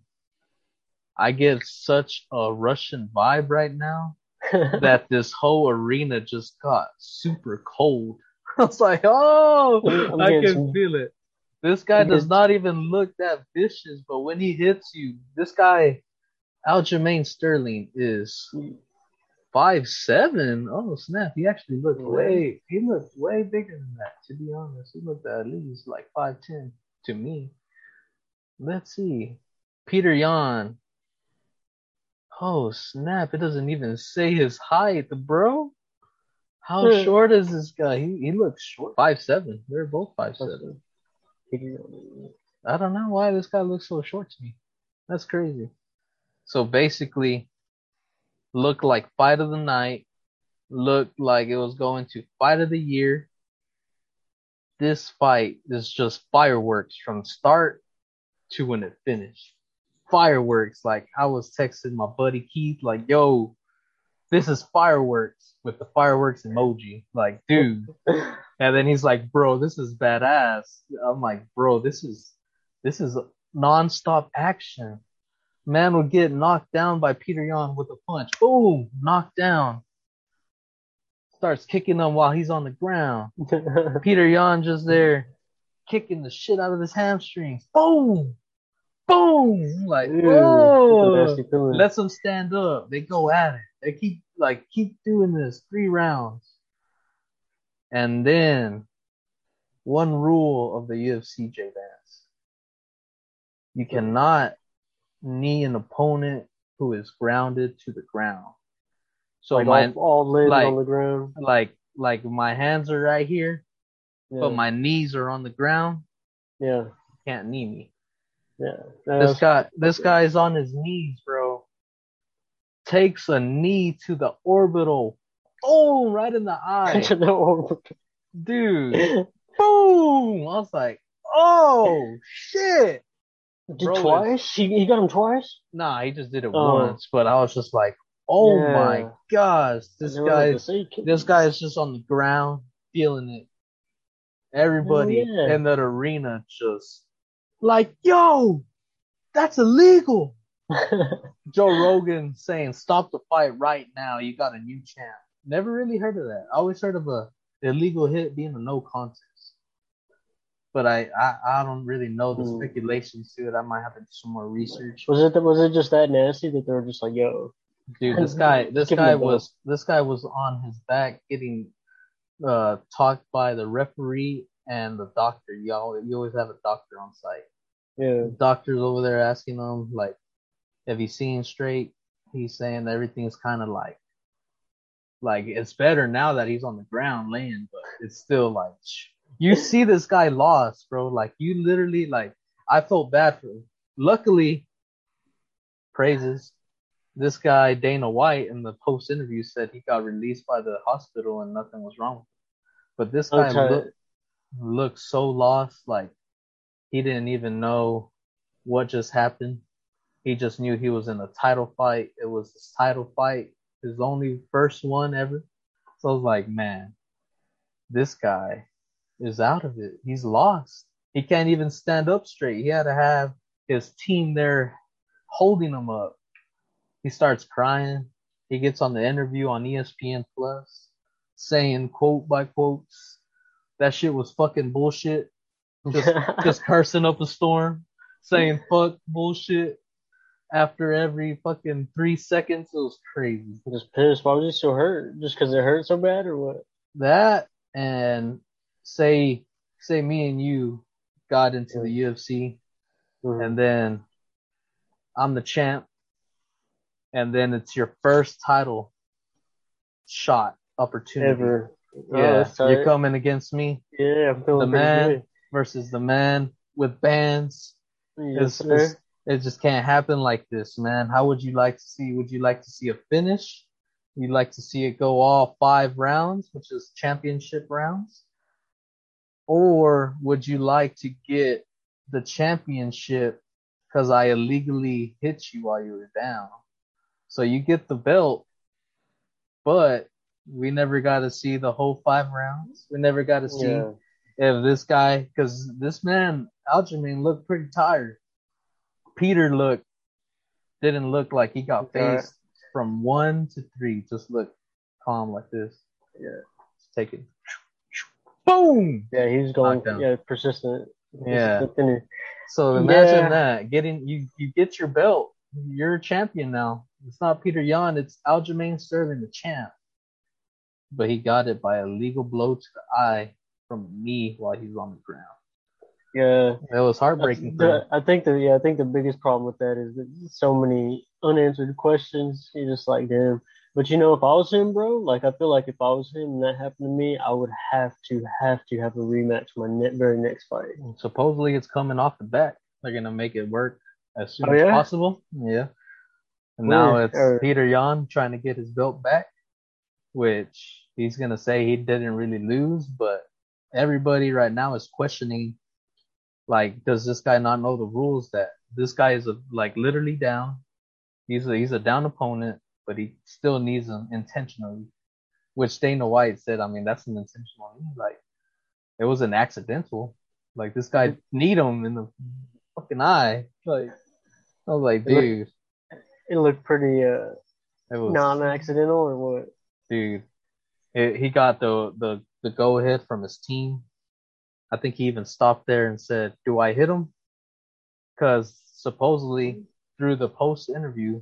I get such a Russian vibe right now [laughs] that this whole arena just got super cold." [laughs] I was like, "Oh, I'm I can feel it." This guy I'm does not even look that vicious, but when he hits you, this guy, Aljamain Sterling, is five seven. Oh snap! He actually looked way. He looked way bigger than that. To be honest, he looked at least like five ten to me. Let's see, Peter Yan. Oh snap! It doesn't even say his height, bro. How Hmm. short is this guy? He he looks short. Five seven. They're both five seven. I don't know why this guy looks so short to me. That's crazy. So basically, looked like fight of the night. Looked like it was going to fight of the year. This fight is just fireworks from start to when it finished. Fireworks. Like I was texting my buddy Keith, like, yo, this is fireworks with the fireworks emoji. Like, dude. [laughs] And then he's like, bro, this is badass. I'm like, bro, this is this is nonstop action. Man would get knocked down by Peter Yan with a punch. Boom, knocked down. Starts kicking him while he's on the ground. [laughs] Peter Yan just there kicking the shit out of his hamstrings. Boom, boom. Like, Ew, whoa. nasty. Lets them stand up. They go at it. They keep like keep doing this three rounds. And then one rule of the UFC, Jay Bands. You cannot knee an opponent who is grounded to the ground. So like my all, all laying like- on the ground. like like my hands are right here, Yeah. but my knees are on the ground. yeah, Can't knee me. yeah. This guy, this guy's on his knees, bro. Takes a knee to the orbital. Oh, right in the [laughs] eye, dude. [laughs] Boom! I was like, oh shit. Did Bro is- twice? He, he got him twice? Nah, he just did it Oh. once, but I was just like, oh Yeah. my gosh, this like guy, this guy is just on the ground feeling it. Everybody yeah. in that arena just like, yo, that's illegal. [laughs] Joe Rogan saying, stop the fight right now. You got a new champ. Never really heard of that. I always heard of a illegal hit being a no contest. But I, I, I don't really know the Hmm. speculations to it. I might have to do some more research. was it was it just that nasty that they were just like, yo, Dude, this guy, [laughs] this guy was, this guy was on his back getting, uh, talked by the referee and the doctor. You always, you always have a doctor on site. yeah, The doctor's over there asking him like, "Have you seen straight?" He's saying everything's kind of like, like it's better now that he's on the ground laying, but it's still like, you see this guy lost, bro. Like you literally like, I felt bad for him. Luckily, praises. This guy Dana White in the post interview said he got released by the hospital and nothing was wrong with him. But this guy Okay. looked looked so lost, like he didn't even know what just happened. He just knew he was in a title fight. It was his title fight, his only first one ever. So I was like, man, this guy is out of it. He's lost. He can't even stand up straight. He had to have his team there holding him up. He starts crying. He gets on the interview on ESPN Plus, saying quote by quotes, that shit was fucking bullshit. Just, [laughs] just cursing up a storm, saying fuck bullshit after every fucking three seconds. It was crazy. just pissed. Why was he so hurt? Just because it hurt so bad, or what? That and say say me and you got into the UFC and then I'm the champ and then it's your first title shot opportunity. Ever. Oh, Yeah, you're coming against me Yeah, I'm feeling The man. versus the man with bands. Yes, It's, it's, it just can't happen like this, man. How would you like to see? Would you like to see a finish? You'd like to see it go all five rounds, which is championship rounds? Or would you like to get the championship because I illegally hit you while you were down? So you get the belt, but we never got to see the whole five rounds. We never got to see yeah. if this guy, because this man Aljamain looked pretty tired. Peter looked didn't look like he got Okay. faced from one to three. Just looked calm like this. Yeah. Just take it. Boom. Yeah, he's going. Knockdown. Yeah, persistent. Yeah. Persistent. So imagine Yeah. that getting you you get your belt. You're a champion now. It's not Peter Yan. It's Aljamain Sterling, the champ. But he got it by a legal blow to the eye from me while he's on the ground. Yeah. It was heartbreaking. Uh, for The- him. I think the yeah, I think the biggest problem with that is that so many unanswered questions. You're just like, damn. But you know, if I was him, bro, like I feel like if I was him and that happened to me, I would have to have to have a rematch my ne- very next fight. Supposedly it's coming off the back. They're gonna make it work as soon Oh, as possible. Yeah. And now it's Or- Peter Yan trying to get his belt back, which he's gonna say he didn't really lose, but everybody right now is questioning like, does this guy not know the rules that this guy is a, like literally down? He's a he's a down opponent, but he still needs him intentionally. Which Dana White said, I mean, that's an intentional knee. Like it was an accidental. Like this guy need him in the fucking eye. Like I was like, It looked- dude, It looked pretty uh it was non-accidental or what? dude. It, he got the the the go ahead from his team. I think he even stopped there and said, "Do I hit him?" Because supposedly through the post interview,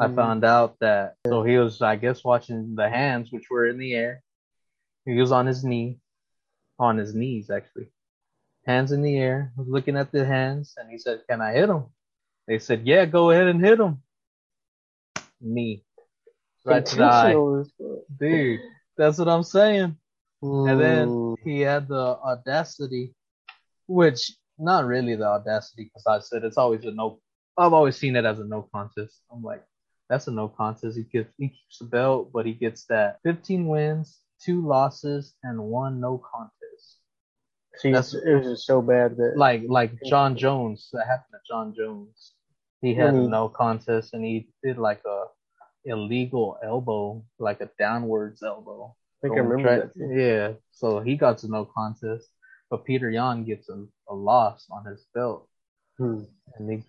I Mhm. found out that so he was, I guess, watching the hands which were in the air. He was on his knee, on his knees actually, hands in the air, was looking at the hands, and he said, "Can I hit him?" They said, "Yeah, go ahead and hit him." Knee, right to the eye, Intentional as fuck. dude. That's what I'm saying. And then he had the audacity, which not really the audacity, because I said it's always a no. I've always seen it as a no contest. I'm like, That's a no contest. He gets he keeps the belt, but he gets that 15 wins, two losses, and one no contest. See, That's- it was just so bad that Like like Jon Jones. That happened to Jon Jones. He had a Mhm. no contest, and he did like a illegal elbow, like a downwards elbow. I think I remember tra- that. Yeah, so he got to no contest, but Peter Yan gets a, a loss on his belt, Hmm. and he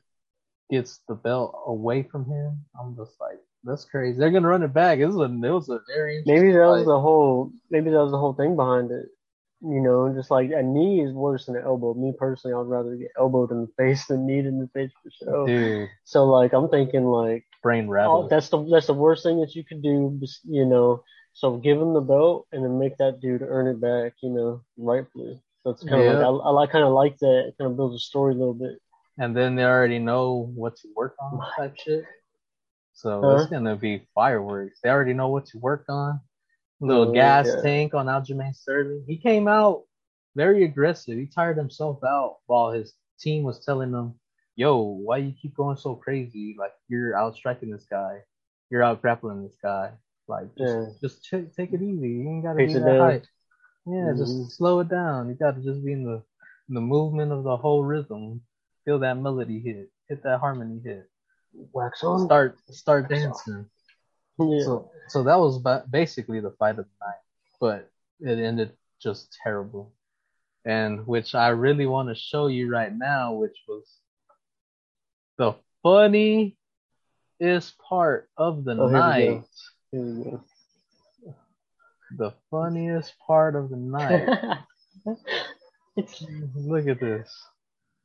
gets the belt away from him. I'm just like, that's crazy. They're gonna run it back. It was a, it was a very interesting Maybe that was the whole. Maybe that was the whole thing behind it. You know, just like a knee is worse than an elbow. Me personally, I'd rather get elbowed in the [laughs] face than kneed in the face for sure. dude So like, I'm thinking like, brain oh, that's the that's the worst thing that you could do. You know, so give him the belt and then make that dude earn it back. You know, rightfully. So it's kind of Yeah. like I, I like kind of like that. It kind of builds a story a little bit. And then they already know what to work on type shit. So Huh? it's gonna be fireworks. They already know what to work on. Little Oh, gas yeah. tank on Aljamain Sterling. He came out very aggressive. He tired himself out while his team was telling him, "Yo, why you keep going so crazy? Like you're out striking this guy, you're out grappling this guy. Like just, Yeah. just ch- take it easy. You ain't gotta Pace be that hype. Yeah, Mhm. just slow it down. You gotta just be in the in the movement of the whole rhythm. Feel that melody hit, hit that harmony hit. Wax on. Start start dancing. Yeah. So so that was ba- basically the fight of the night, but it ended just terrible. And which I really want to show you right now, which was the funniest part of the Oh, here we go. night. Here we go. The funniest part of the night. [laughs] Look at this.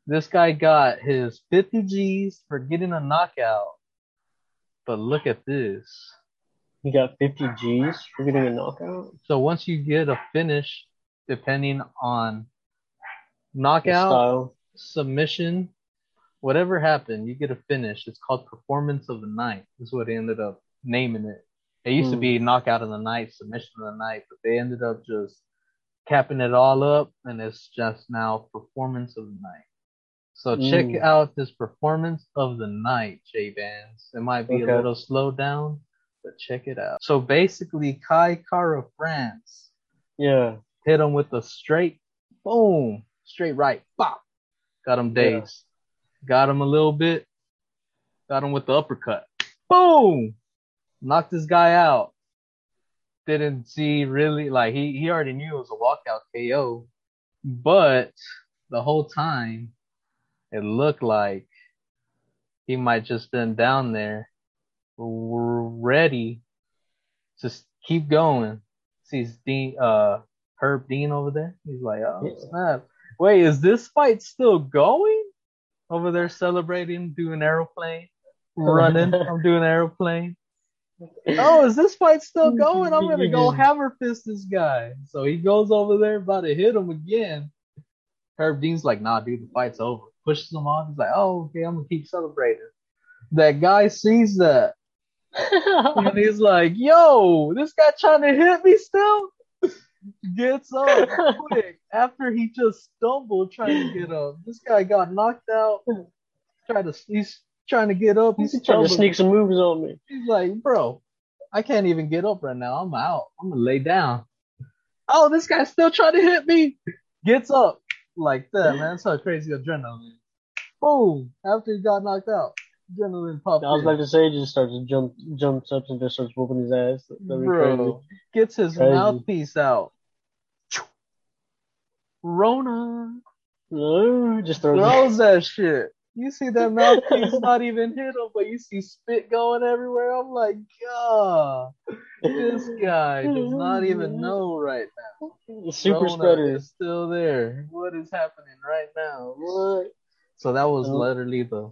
This guy got his 50 G's for getting a knockout. But look at this. you got 50 G's for getting a knockout. So once you get a finish, depending on knockout, submission, whatever happened, you get a finish. It's called performance of the night. This is what they ended up naming it. It used to Hmm. be knockout of the night, submission of the night, but they ended up just capping it all up, and it's just now performance of the night. So check Mm. out this performance of the night, Jay Bands. It might be Okay. a little slowed down, but check it out. So basically, Kai Kara France Yeah. hit him with a straight, boom, straight right, bop, got him Yeah. dazed. Got him a little bit, got him with the uppercut, boom, knocked this guy out. Didn't see really like he he already knew it was a walkout KO, but the whole time it looked like he might just been down there ready to keep going. Sees Dean, uh, Herb Dean over there. He's like, oh snap! Wait, is this fight still going? Over there celebrating, doing aeroplane, running. [laughs] I'm doing aeroplane. Oh, is this fight still going? I'm gonna go [laughs] hammer fist this guy. So he goes over there, about to hit him again. Herb Dean's like, nah, dude, the fight's over. Pushes him off. He's like, oh, okay, I'm gonna keep celebrating. That guy sees that. [laughs] And he's like, yo, this guy trying to hit me still? Gets up quick after he just stumbled trying to get up. This guy got knocked out. Tried to he's trying to get up. He's He's trying to sneak some moves on me. He's like, bro, I can't even get up right now. I'm out. I'm gonna lay down. Oh, this guy's still trying to hit me. Gets up like that, man. That's how crazy adrenaline. Boom! After he got knocked out, adrenaline popped. I was in. about to say, he just starts to jump, jumps up and just starts whooping his ass. Bro, gets his Crazy. mouthpiece out. Rona No, just throws. throws that shit. You see that mouthpiece [laughs] not even hit him, but you see spit going everywhere. I'm like, God, this guy does not even [laughs] know right now. The super spreader. is still there. What is happening right now? What? So that was Oh. literally the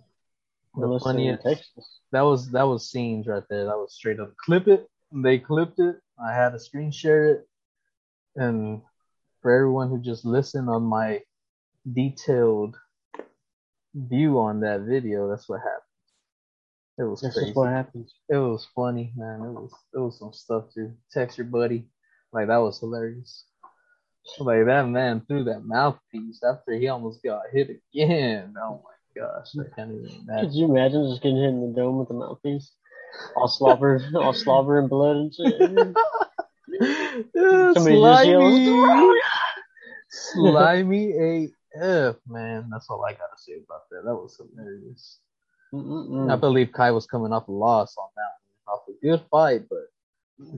the funniest. Texas. That was that was scenes right there. That was straight up clip it. They clipped it. I had to screen share it, and for everyone who just listened on my detailed view on that video, that's what happened. It was That's crazy. just what happens. It was funny, man. It was it was some stuff to text your buddy. Like that was hilarious. Like that man threw that mouthpiece after he almost got hit again. Oh my gosh, I can't even Could you imagine just getting hit in the dome with a mouthpiece? all slobber, [laughs] all slobber and blood and shit. [laughs] Somebody just slimy, yells, AF, man. That's all I gotta say about that. That was hilarious. I Mm-mm-mm. believe Kai was coming off a loss on that one, off a good fight, but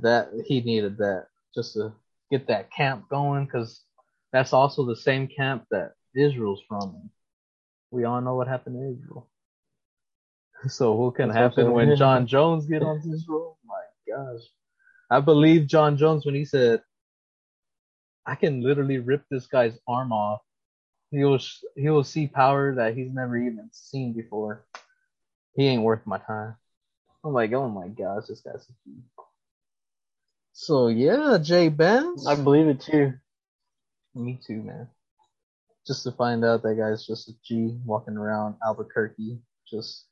that he needed that just to get that camp going, because that's also the same camp that Israel's from. We all know what happened to Israel. [laughs] So what can That's happen when Jon Jones get on Israel? Oh my gosh, I believe Jon Jones when he said, "I can literally rip this guy's arm off. He will he will see power that he's never even seen before. He ain't worth my time." I'm like, oh my gosh, this guy's a G. So yeah, Jay Bands. I believe it too. Me too, man. Just to find out that guy's just a G walking around Albuquerque, just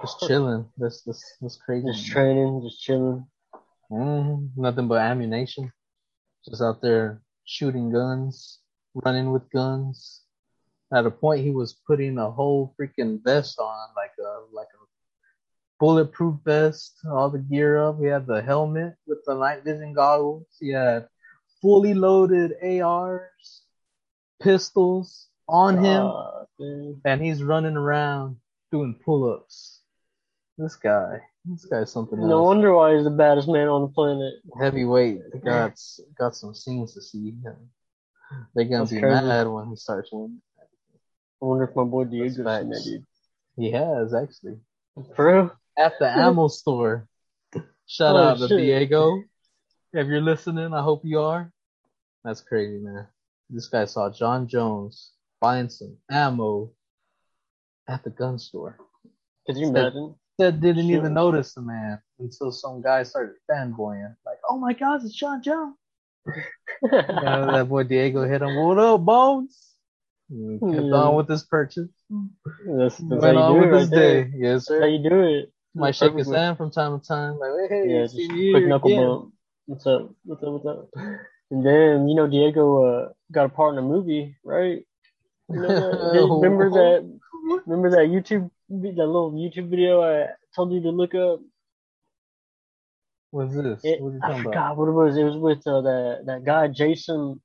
just chilling. That's that's that's crazy. Just training, just chilling. Mm, nothing but ammunition. Just out there shooting guns, running with guns. At a point, he was putting a whole freaking vest on, like a like a bulletproof vest, all the gear up. He had the helmet with the night vision goggles. He had fully loaded ARs, pistols on him, and he's running around doing pull-ups. This guy, this guy's something else No wonder why he's the baddest man on the planet. heavyweight got got some scenes to see. They're gonna That's be crazy. mad when he starts winning. I wonder if my boy Diego's seen that dude. He has actually For real? at the ammo store. Shout Oh, out to shit. Diego. If you're listening, I hope you are. That's crazy, man. This guy saw Jon Jones buying some ammo at the gun store. Could you Said- imagine? Said didn't Sure. even notice the man until some guy started fanboying. Like, oh my god, it's John Jones. [laughs] Yeah, that boy Diego hit him. What up, Bones? Kept on with this purchase. That's, that's Went on with it his right there. day. Yes, That's how you do it. Might shake his hand from time to time. Like, hey, Yeah, just quick knuckle again. bump. What's up? What's up? What's up? And then you know Diego uh, got a part in a movie, right? You know [laughs] remember that? Remember that YouTube that little YouTube video I told you to look up? What's this? It, what are you I talking forgot about? what it was. It was with uh, that that guy Jason.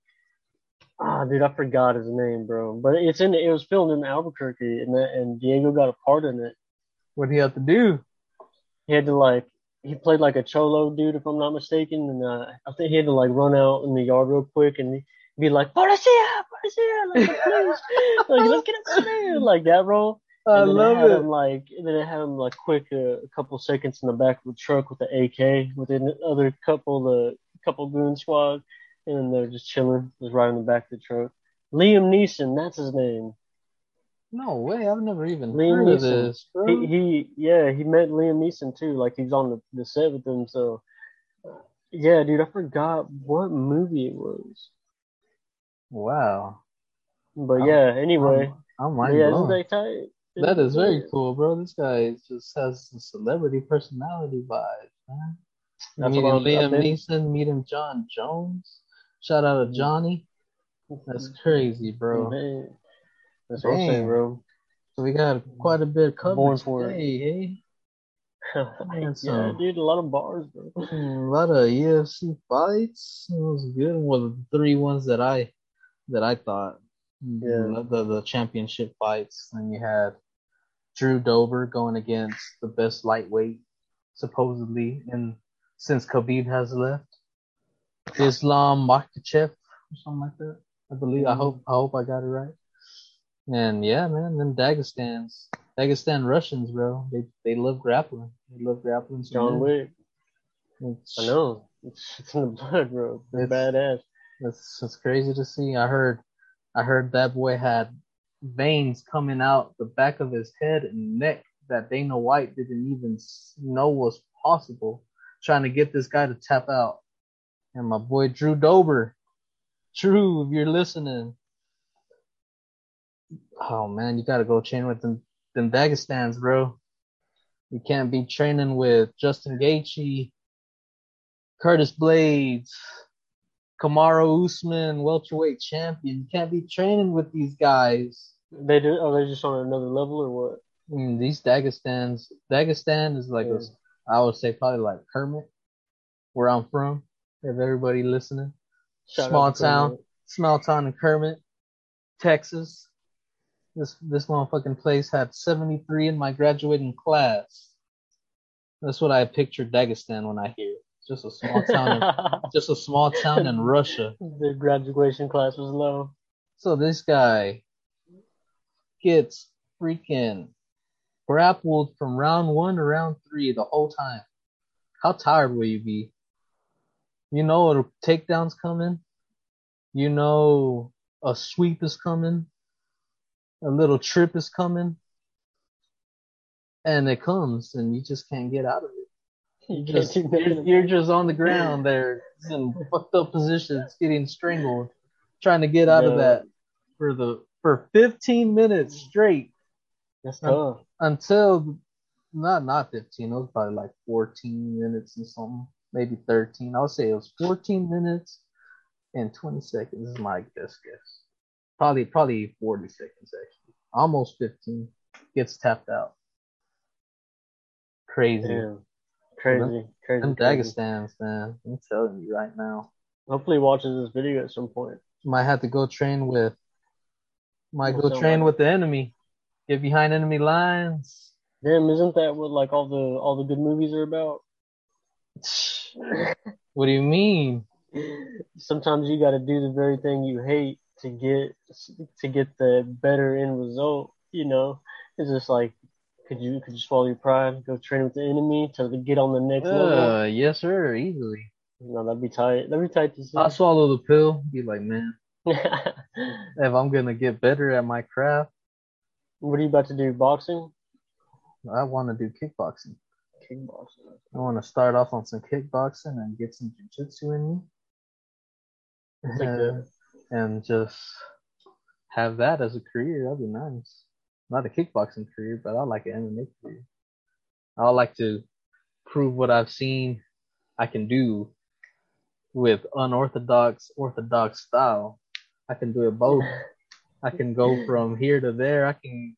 Ah, dude, I forgot his name, bro. But it's in. It was filmed in Albuquerque, and that, and Diego got a part in it. What you have to do? He had to like he played like a cholo dude, if I'm not mistaken, and uh, I think he had to like run out in the yard real quick and be like, "Policia, policia!" Like, [laughs] like let's get up there, like that, bro. I love it him like, and then it had him like quick uh, a couple seconds in the back of the truck with the AK with another couple the couple goon squad, and they're just chilling, just in the back of the truck. Liam Neeson, that's his name. No way. I've never even Liam heard of this, bro. He, he, yeah, he met Liam Neeson too. Like he's on the, the set with him. So, uh, yeah, dude, I forgot what movie it was. wow. But I'm- yeah, anyway, I'm, I'm yeah, blown. isn't that tight? That is very cool, bro. This guy just has the celebrity personality vibes, man. That's meeting what Liam Neeson, meeting Jon Jones. Shout out to Mhm. Johnny. That's crazy, bro. Man, That's what I'm saying, bro. So we got quite a bit of coverage for it. today, hey? [laughs] yeah, so- dude, a lot of bars, bro. [laughs] Hmm, A lot of UFC fights. It was good. Well, the three ones that I that I thought. Yeah. The the championship fights. Then you had Drew Dober going against the best lightweight, supposedly, and since Khabib has left, Islam Makhachev or something like that. I believe. I Mhm. hope. I hope I got it right. And yeah, man, them Dagestans, Dagestan Russians, bro. They they love grappling. They love grappling. so John. Wick. I know. It's, it's in the blood, bro. It's It's- badass. That's that's crazy to see. I heard I heard that boy had veins coming out the back of his head and neck that Dana White didn't even know was possible, trying to get this guy to tap out. And my boy Drew Dober, Drew, if you're listening, oh man, you gotta go train with them them Dagestans, bro. You can't be training with Justin Gaethje, Curtis Blaydes, Kamaru Usman, welterweight champion. You can't be training with these guys. They do. Are they just on another level or what? I mean, these Dagestans, Dagestan is like Yeah. I would say probably like Kermit, where I'm from. If everybody listening, Shout small town, Kermit. small town in Kermit, Texas. This this motherfucking place had 73 in my graduating class. That's what I picture Dagestan when I hear. it. Just a small town, in, [laughs] just a small town in Russia. the graduation class was low. So this guy gets freaking grappled from round one to round three the whole time. How tired will you be? You know a takedown's coming. You know a sweep is coming. A little trip is coming. And it comes and you just can't get out of it. [laughs] You just, you're, you're just on the ground there in fucked up positions, getting strangled, trying to get out of that for the for 15 minutes straight That's tough. until not not 15. It was probably like 14 minutes and something, maybe 13. I'll say it was 14 minutes and 20 seconds is my best guess. Probably probably 40 seconds actually, almost 15. Gets tapped out. Crazy. Damn. Crazy, crazy, Them crazy. Dagestans, man. I'm telling you right now. Hopefully he watches this video at some point. Might have to go train with. Might go train with the enemy. Get behind enemy lines. Damn, isn't that what like all the all the good movies are about? What do you mean? Sometimes you got to do the very thing you hate to get to get the better end result. You know, it's just like could you could you swallow your pride, go train with the enemy to get on the next level? Uh, yes, sir. Easily. No, that'd be tight. That'd be tight to see. I swallow the pill. Be like, man, [laughs] if I'm gonna get better at my craft, what are you about to do? Boxing? I want to do kickboxing. Kickboxing. I want to start off on some kickboxing and get some jujitsu in me, [laughs] and just have that as a career. That'd be nice. Not a kickboxing career, but I like an MMA career. I like to prove what I've seen I can do with unorthodox, orthodox style. I can do it both. [laughs] I can go from here to there. I can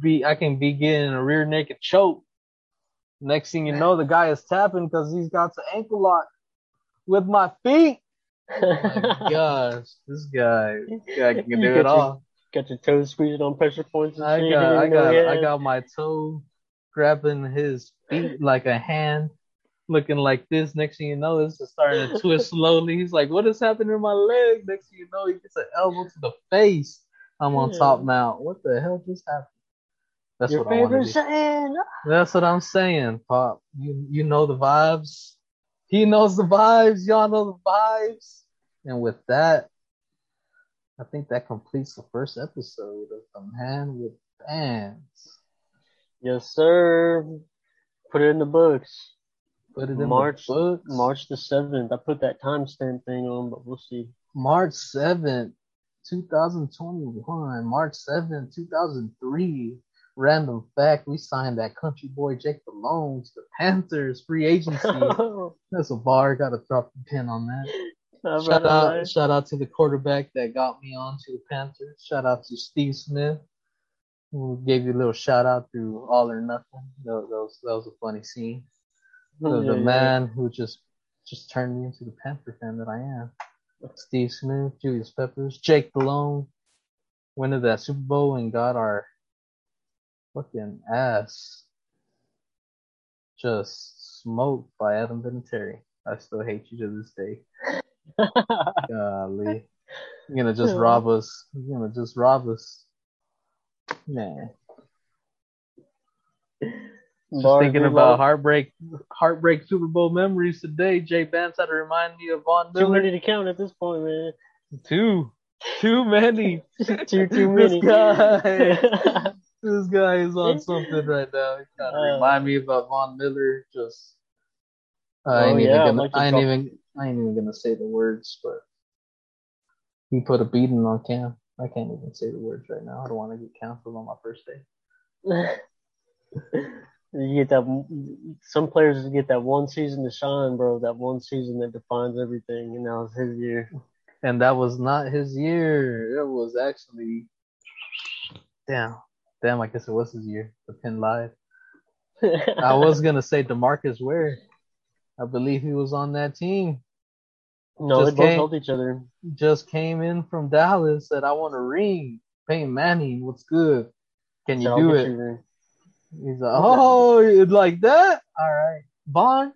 be I can be getting a rear naked choke. Next thing you know, the guy is tapping because he's got the ankle lock with my feet. Oh my gosh, this guy, this guy can do [laughs] get it your- all. Got your toes squeezed on pressure points and I shit. got, I got, he had. I got my toe grabbing his feet like a hand, looking like this. Next thing you know, it's just starting to twist slowly. He's like, "What is happening to my leg?" Next thing you know, he gets an elbow to the face. I'm on Yeah. top mount. What the hell just happened? That's Your what I want favorite do. saying. That's what I'm saying, Pop. You you know the vibes. He knows the vibes. Y'all know the vibes. And with that, I think that completes the first episode of The Man with Bands. Yes, sir. Put it in the books. Put it in March- the books. March the seventh. I put that timestamp thing on, but we'll see. March 7th, 2021. March 7th, 2003. Random fact, we signed that country boy Jake Delhomme to the Panthers free agency. [laughs] That's a bar. Got to drop the pin on that. All Shout out, right. shout out to the quarterback that got me on to the Panthers. Shout out to Steve Smith, who gave you a little shout out through All or Nothing. That, was that was a funny scene. The, Yeah, the yeah. man who just just turned me into the Panther fan that I am. Steve Smith, Julius Peppers, Jake Delhomme, went to that Super Bowl and got our fucking ass just smoked by Adam Vinatieri. I still hate you to this day. [laughs] Golly. You're gonna just rob us. You're gonna just rob us. Man. Just thinking about heartbreak heartbreak Super Bowl memories today. Jay Bands had to remind me of Von too many to count at this point, man. Too. Too many. [laughs] too too many. [laughs] This guy is on something right now. He kind of Uh, remind me about Von Miller. Just I Oh, ain't even gonna. like I ain't even. I ain't even gonna say the words, but he put a beating on Cam. I can't even say the words right now. I don't want to get canceled on my first day. [laughs] you get that. Some players get that one season to shine, bro. That one season that defines everything, and now it's his year. And that was not his year. It was actually damn. Damn, I guess it was his year. The pin lied. [laughs] I was gonna say DeMarcus Ware. I believe he was on that team. no, just they both came- each other. Just came in from Dallas. Said I want a ring. Peyton Manning, what's good? Can you So do it? you. He's like, oh, it's like that. All right, Von.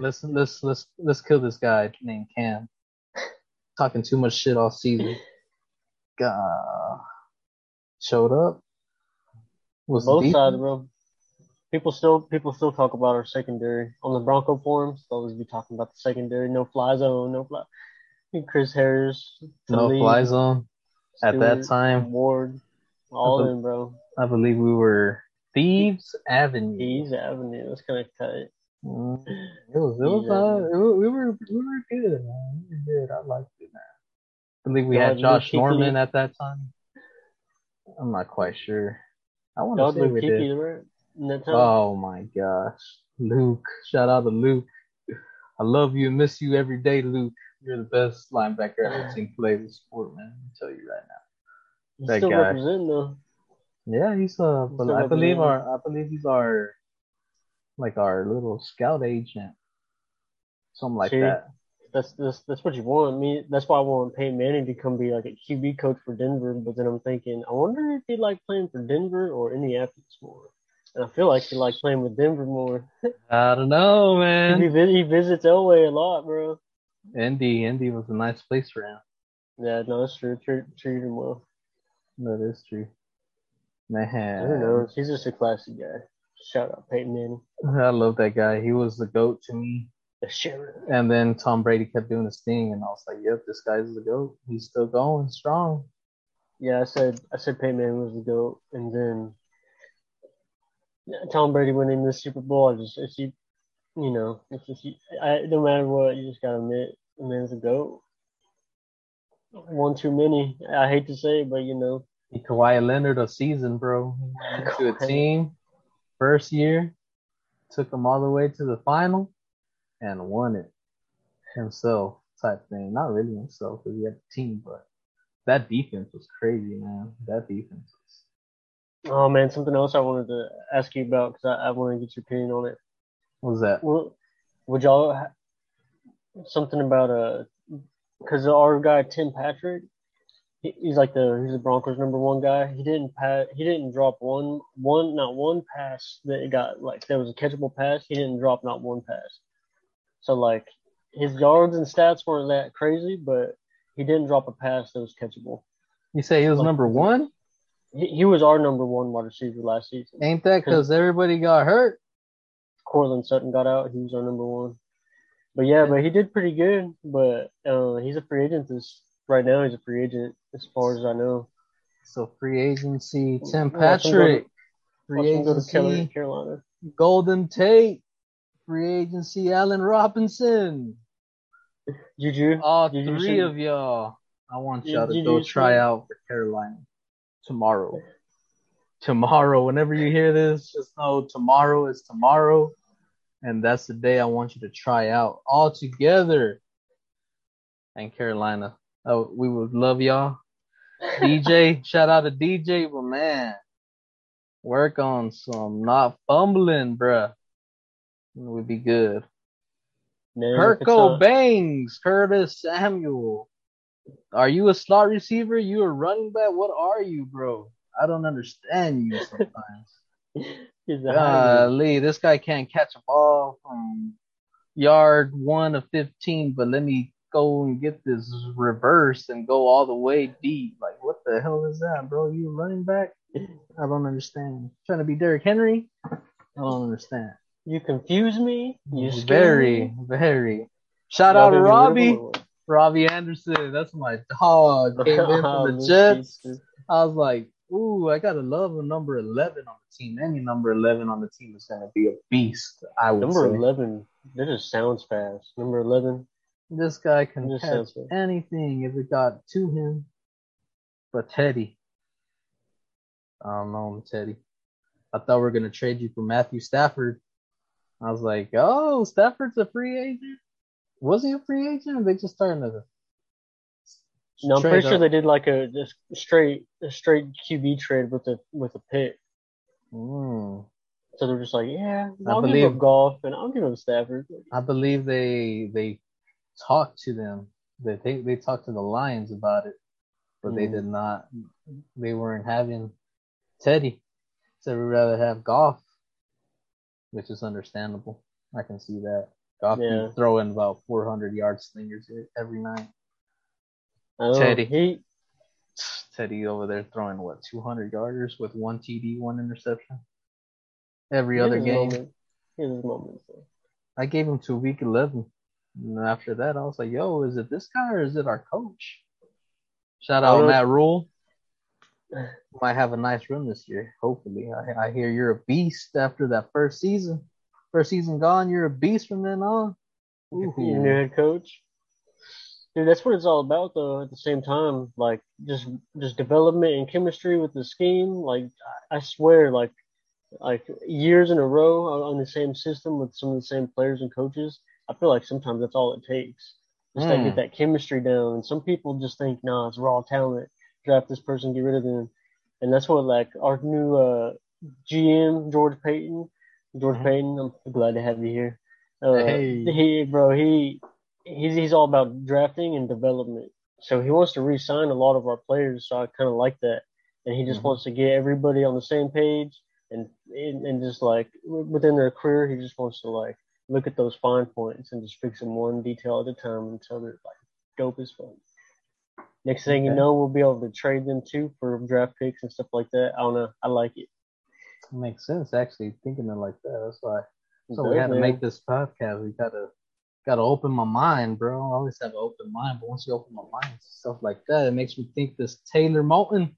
Let's let's let's let's kill this guy named Cam. Talking too much shit all season. God. Showed up. Was Both sides, bro. People still people still talk about our secondary on the Bronco forums. They'll always be talking about the secondary. No fly zone. No fly. Chris Harris. No Talib, fly zone. At that time, Ward. All be- in, bro. I believe we were Thieves Avenue. Thieves Avenue. That's kind of tight. Mm, It was, it was, uh, it we were, we were good, man. We were good. I liked it, man. I believe we God, had Josh Norman at that time. I'm not quite sure. I want to say Luke we did. right? In that time. Oh my gosh, Luke! Shout out to Luke. I love you and miss you every day, Luke. You're the best linebacker I've ever seen play the sport, man. I tell you right now. He's that still guy. representing though. Yeah, he's uh, He's but I believe our, I believe he's our, like our little scout agent, something like that. That's that's that's what you want. Me, that's why I want Peyton Manning to come be like a QB coach for Denver. But then I'm thinking, I wonder if he like playing for Denver or Indianapolis more. And I feel like he like playing with Denver more. [laughs] I don't know, he, man. vi- he visits Elway a lot, bro. Indy, Indy was a nice place for him. Yeah, no, that's true. Treat, treat him well. That is true. Man, I don't know. He's just a classy guy. Shout out Peyton Manning. I love that guy. He was the goat to me. And then Tom Brady kept doing his thing, and I was like, "Yep, this guy's the goat. He's still going strong." Yeah, I said I said Peyton Manning was the goat, and then yeah, Tom Brady winning the Super Bowl. I just it's you, you know, it's just I, no matter what, you just gotta admit the man's a goat. One too many. I hate to say it, but you know, Kawhi Leonard a season, bro. to a team first year, took him all the way to the final, and won it himself. Type thing. Not really himself because he had a team, but that defense was crazy, man. That defense was. oh man, something else I wanted to ask you about because I, I want to get your opinion on it. What was that? Well, would y'all ha- something about uh because our guy Tim Patrick, he, he's like the he's the Broncos number one guy. He didn't pat he didn't drop one one not one pass that got like there was a catchable pass. He didn't drop not one pass. So like his yards and stats weren't that crazy, but he didn't drop a pass that was catchable. You say he was number one? He, he was our number one wide receiver last season. Ain't that because everybody got hurt? Courtland Sutton got out. He was our number one. But yeah, but he did pretty good. But uh, he's a free agent this right now. He's a free agent as far as I know. So free agency, Tim Watch him go to- Patrick, free him go to agency, Carolina. Golden Tate, free agency, Allen Robinson. Juju. All Juju three should- of y'all. I want y'all to did go try see- out for Carolina tomorrow. Tomorrow, whenever you hear this, just know tomorrow is tomorrow, and that's the day I want you to try out all together. And Carolina, oh, we would love y'all. DJ, [laughs] shout out to DJ, but man, work on some not fumbling, bruh. It would be good. Man, if Kirk it's Bangs, Curtis Samuel. Are you a slot receiver? You a running back? What are you, bro? I don't understand you [laughs] sometimes. Golly, this guy can't catch a ball from yard one of 15, but let me go and get this reverse and go all the way deep. Like, what the hell is that, bro? You running back? I don't understand. Trying to be Derrick Henry? I don't understand. You confuse me. You very, me. very. Shout Y'all out to gonna get rid Robbie. of him or what? Robbie Anderson. That's my dog. [laughs] Came in from the Jets. I was like, ooh, I gotta love a number eleven on the team. Any number eleven on the team is gonna be a beast. I would Number say. eleven. That just sounds fast. Number eleven. This guy can Just catch anything if it got to him. But Teddy, I don't know, Teddy. I thought we were gonna trade you for Matthew Stafford. I was like, oh, Stafford's a free agent. Was he a free agent? Or they just starting to. No, I'm pretty sure they did like a just straight a straight QB trade with a with a pick. Mm. So they're just like, yeah, I I'll give believe- up Goff and I'll give up Stafford. I believe they they talked to them. They they, they talked to the Lions about it, but they Mm. did not. They weren't having Teddy. So we'd rather have Goff, which is understandable. I can see that. Goff Yeah. be throwing about 400 yard slingers every night. I. Teddy. He Teddy over there throwing what 200 yarders with one TD, one interception. Every he other game, moments. He has his though. I gave him to week 11. And after that, I was like, yo, is it this guy or is it our coach? Shout out Matt Rhule. Might have a nice run this year, hopefully. I, I hear you're a beast after that first season. First season gone, you're a beast from then on. Your new head coach. Dude, that's what it's all about though, at the same time. Like just just development and chemistry with the scheme. Like I swear, like like years in a row on the same system with some of the same players and coaches. I feel like sometimes that's all it takes. Just to Mm. get that chemistry down. And some people just think, nah, it's raw talent. Draft this person, get rid of them. And that's what like our new uh GM, George Paton. George Mhm. Paton, I'm glad to have you here. Uh, Hey. he bro, he he's he's all about drafting and development. So he wants to re-sign a lot of our players. So I kind of like that, and he just Mhm. wants to get everybody on the same page and and, and just like within their career, he just wants to like look at those fine points and just fix them one detail at a time until they're like dope as fuck. Next thing you know, we'll be able to trade them too for draft picks and stuff like that. I don't know. I like it. Makes sense, actually, thinking it like that. That's why. So we had to make this podcast. We gotta gotta open my mind, bro. I always have an open mind, but once you open my mind, stuff like that, it makes me think this Taylor Moton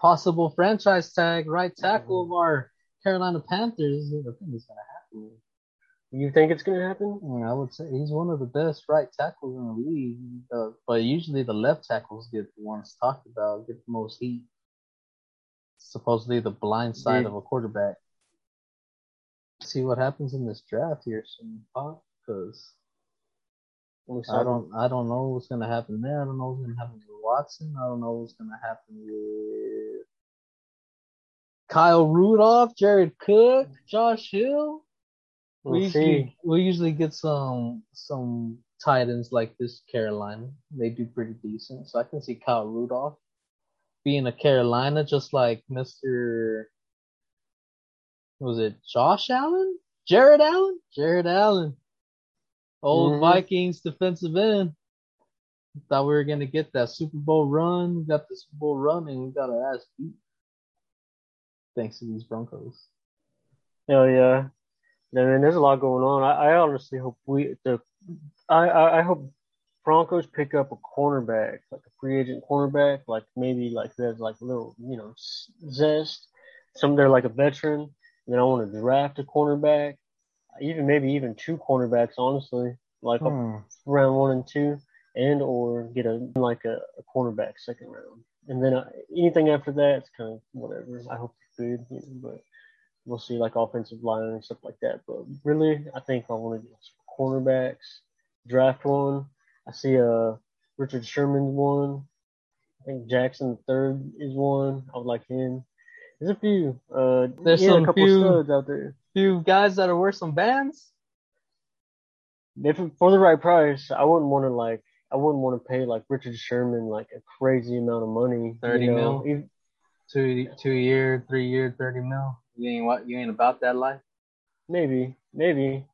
possible franchise tag right tackle of mm-hmm. our Carolina Panthers. I think it's gonna happen. You think it's gonna happen? Mm, I would say he's one of the best right tackles in the league, uh, but usually the left tackles get the ones talked about, get the most heat. Supposedly the blind side Dude. of a quarterback. See what happens in this draft here soon, Pop, because I don't I don't know what's gonna happen there. I don't know what's gonna happen with Watson. I don't know what's gonna happen with Kyle Rudolph, Jared Cook, Josh Hill. We'll we usually we usually get some some tight ends like this Carolina. They do pretty decent. So I can see Kyle Rudolph being a Carolina just like Mr. Was it Josh Allen? Jared Allen? Jared Allen. Old Mhm. Vikings defensive end. Thought we were gonna get that Super Bowl run. We got the Super Bowl run and we got our ass beat. Thanks to these Broncos. Hell yeah. I mean, there's a lot going on. I, I honestly hope we the I, I I hope Broncos pick up a cornerback, like a free agent cornerback, like maybe like who has like a little you know zest. Some they're like a veteran. And then I want to draft a cornerback, even maybe even two cornerbacks, honestly, like Hmm. round one and two, and or get a like a, a cornerback second round, and then uh, anything after that, it's kind of whatever. I hope it's good, you know, but we'll see like offensive line and stuff like that. But really, I think I want to get some cornerbacks, draft one. I see uh Richard Sherman's one. I think Jackson the third is one. I would like him. There's a few. Uh, There's yeah, some a couple few- studs out there. Few guys that are worth some bands. If for the right price, I wouldn't want to like. I wouldn't want to pay like Richard Sherman like a crazy amount of money. 30 you know? mil? Even- two two year, three year, thirty mil. You ain't what you ain't about that life. Maybe, maybe.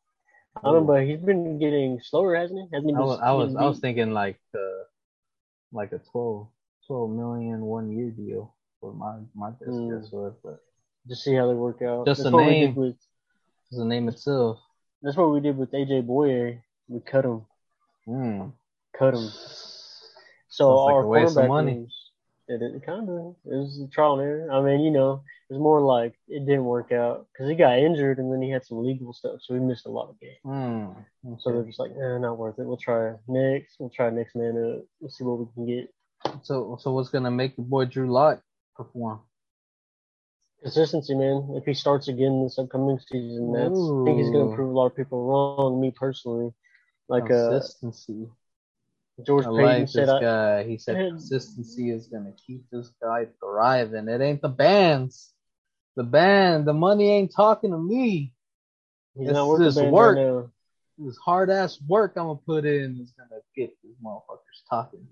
I don't know, but he's been getting slower, hasn't he? Hasn't he I was I was I was thinking like uh like a 12, 12 million one year deal for my my best Hmm. guess was, but Just see how they work out. Just that's the name. with. it's the name itself. That's what we did with AJ Bouye. We cut him, Hmm. cut him. So Sounds like our a waste of quarterback money. It, it kind of it was a trial and error. I mean, you know, it was more like it didn't work out because he got injured and then he had some legal stuff, so he missed a lot of games. Hmm. So they're just like, eh, not worth it. We'll try next. We'll try next man up. We'll see what we can get. So so what's gonna make the boy Drew Lock perform? Consistency, man. If he starts again this upcoming season, that's I think he's gonna prove a lot of people wrong. Me personally, like uh, Consistency. George I Paton like said, this guy. He said [clears throat] consistency is gonna keep this guy thriving. It ain't the bands. the band, the money ain't talking to me. He's It's not working work. right. This hard ass work I'm gonna put in is gonna get these motherfuckers talking.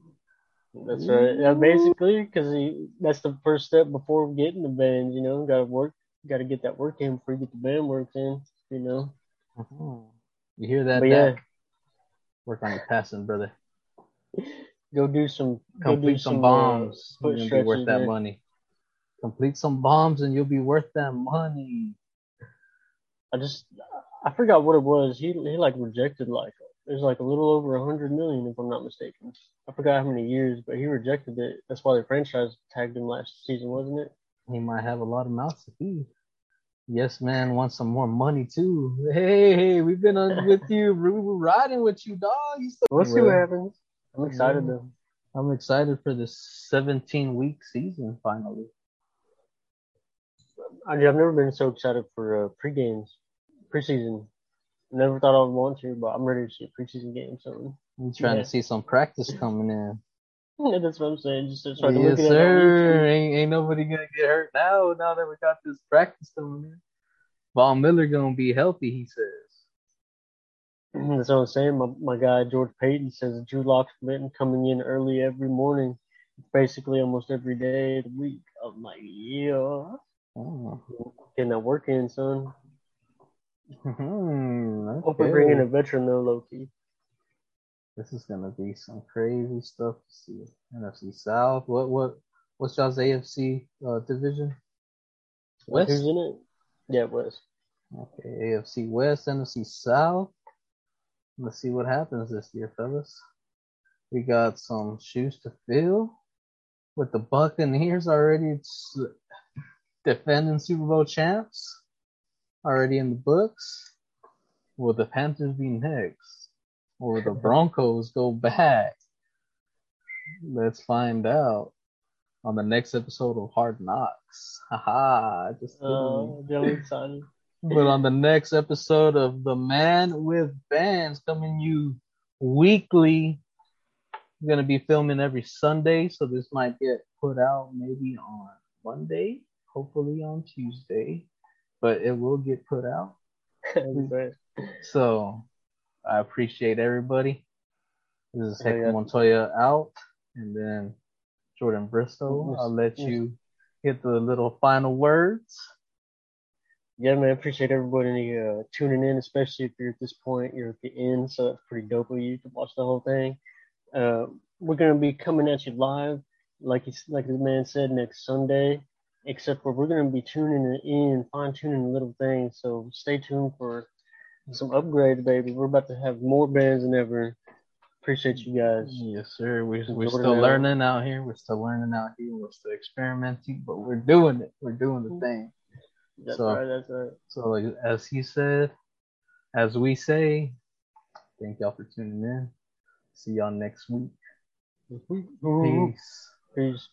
That's right. Yeah, basically, because that's the first step before getting the band. You know, got to work, got to get that work in before you get the band work in. You know, Mhm. You hear that? but yeah, Work on your passing, brother. Go do some, go do Complete some some bombs. Uh, foot You're gonna be worth that man. money. Complete some bombs and you'll be worth that money. I just, I forgot what it was. He he like rejected like there's like a little over a hundred million if I'm not mistaken. I forgot how many years, but he rejected it. That's why the franchise tagged him last season, wasn't it? He might have a lot of mouths to feed. Yes, man, wants some more money too. Hey, hey, we've been on with you. We were riding with you, dog. You still- We'll see what happens. I'm excited Yeah. though. I'm excited for this 17 week season finally. I, I've never been so excited for uh, pre games, preseason. Never thought I would want to, but I'm ready to see a preseason game. So I'm trying Yeah. to see some practice coming in. that's what I'm saying. Just I yes, look at it on sir. Ain't, ain't nobody gonna get hurt now. Now that we got this practice coming in, Von Miller gonna be healthy. He says. That's what I'm saying. My my guy George Paton says Drew Lock's been coming in early every morning, basically almost every day of the week. I'm like, yeah, Oh. getting that work in, son. Hmm, Hope we okay. bring in a veteran though, Loki. This is gonna be some crazy stuff to see. NFC South. What what what's y'all's AFC uh, division? West. it? Yeah, West. Okay, AFC West, NFC South. Let's see what happens this year, fellas. We got some shoes to fill with the Buccaneers already defending Super Bowl champs, already in the books. Will the Panthers be next? Or will the [laughs] Broncos go back? Let's find out on the next episode of Hard Knocks. [laughs] Haha, just kidding. Uh, I'm excited. But on the next episode of The Man with Bands coming you weekly, we're gonna be filming every Sunday, so this might get put out maybe on Monday, hopefully on Tuesday, but it will get put out. [laughs] So I appreciate everybody. This is Oh, Hector yeah. Montoya out, and then Jordan Bristow. I'll let you get the little final words. Yeah, man, appreciate everybody uh, tuning in, especially if you're at this point, you're at the end, so that's pretty dope of you to watch the whole thing. Uh, we're gonna be coming at you live, like he's, like the man said, next Sunday. Except for we're gonna be tuning in, fine tuning the little things. So stay tuned for some upgrades, baby. We're about to have more bands than ever. Appreciate you guys. Yes, sir. We're, we're still out. learning out here. We're still learning out here. We're still experimenting, but we're doing it. We're doing the thing. That's So- right. That's right. So, like, as he said, as we say, thank y'all for tuning in. See y'all next week. Peace. Peace. Peace.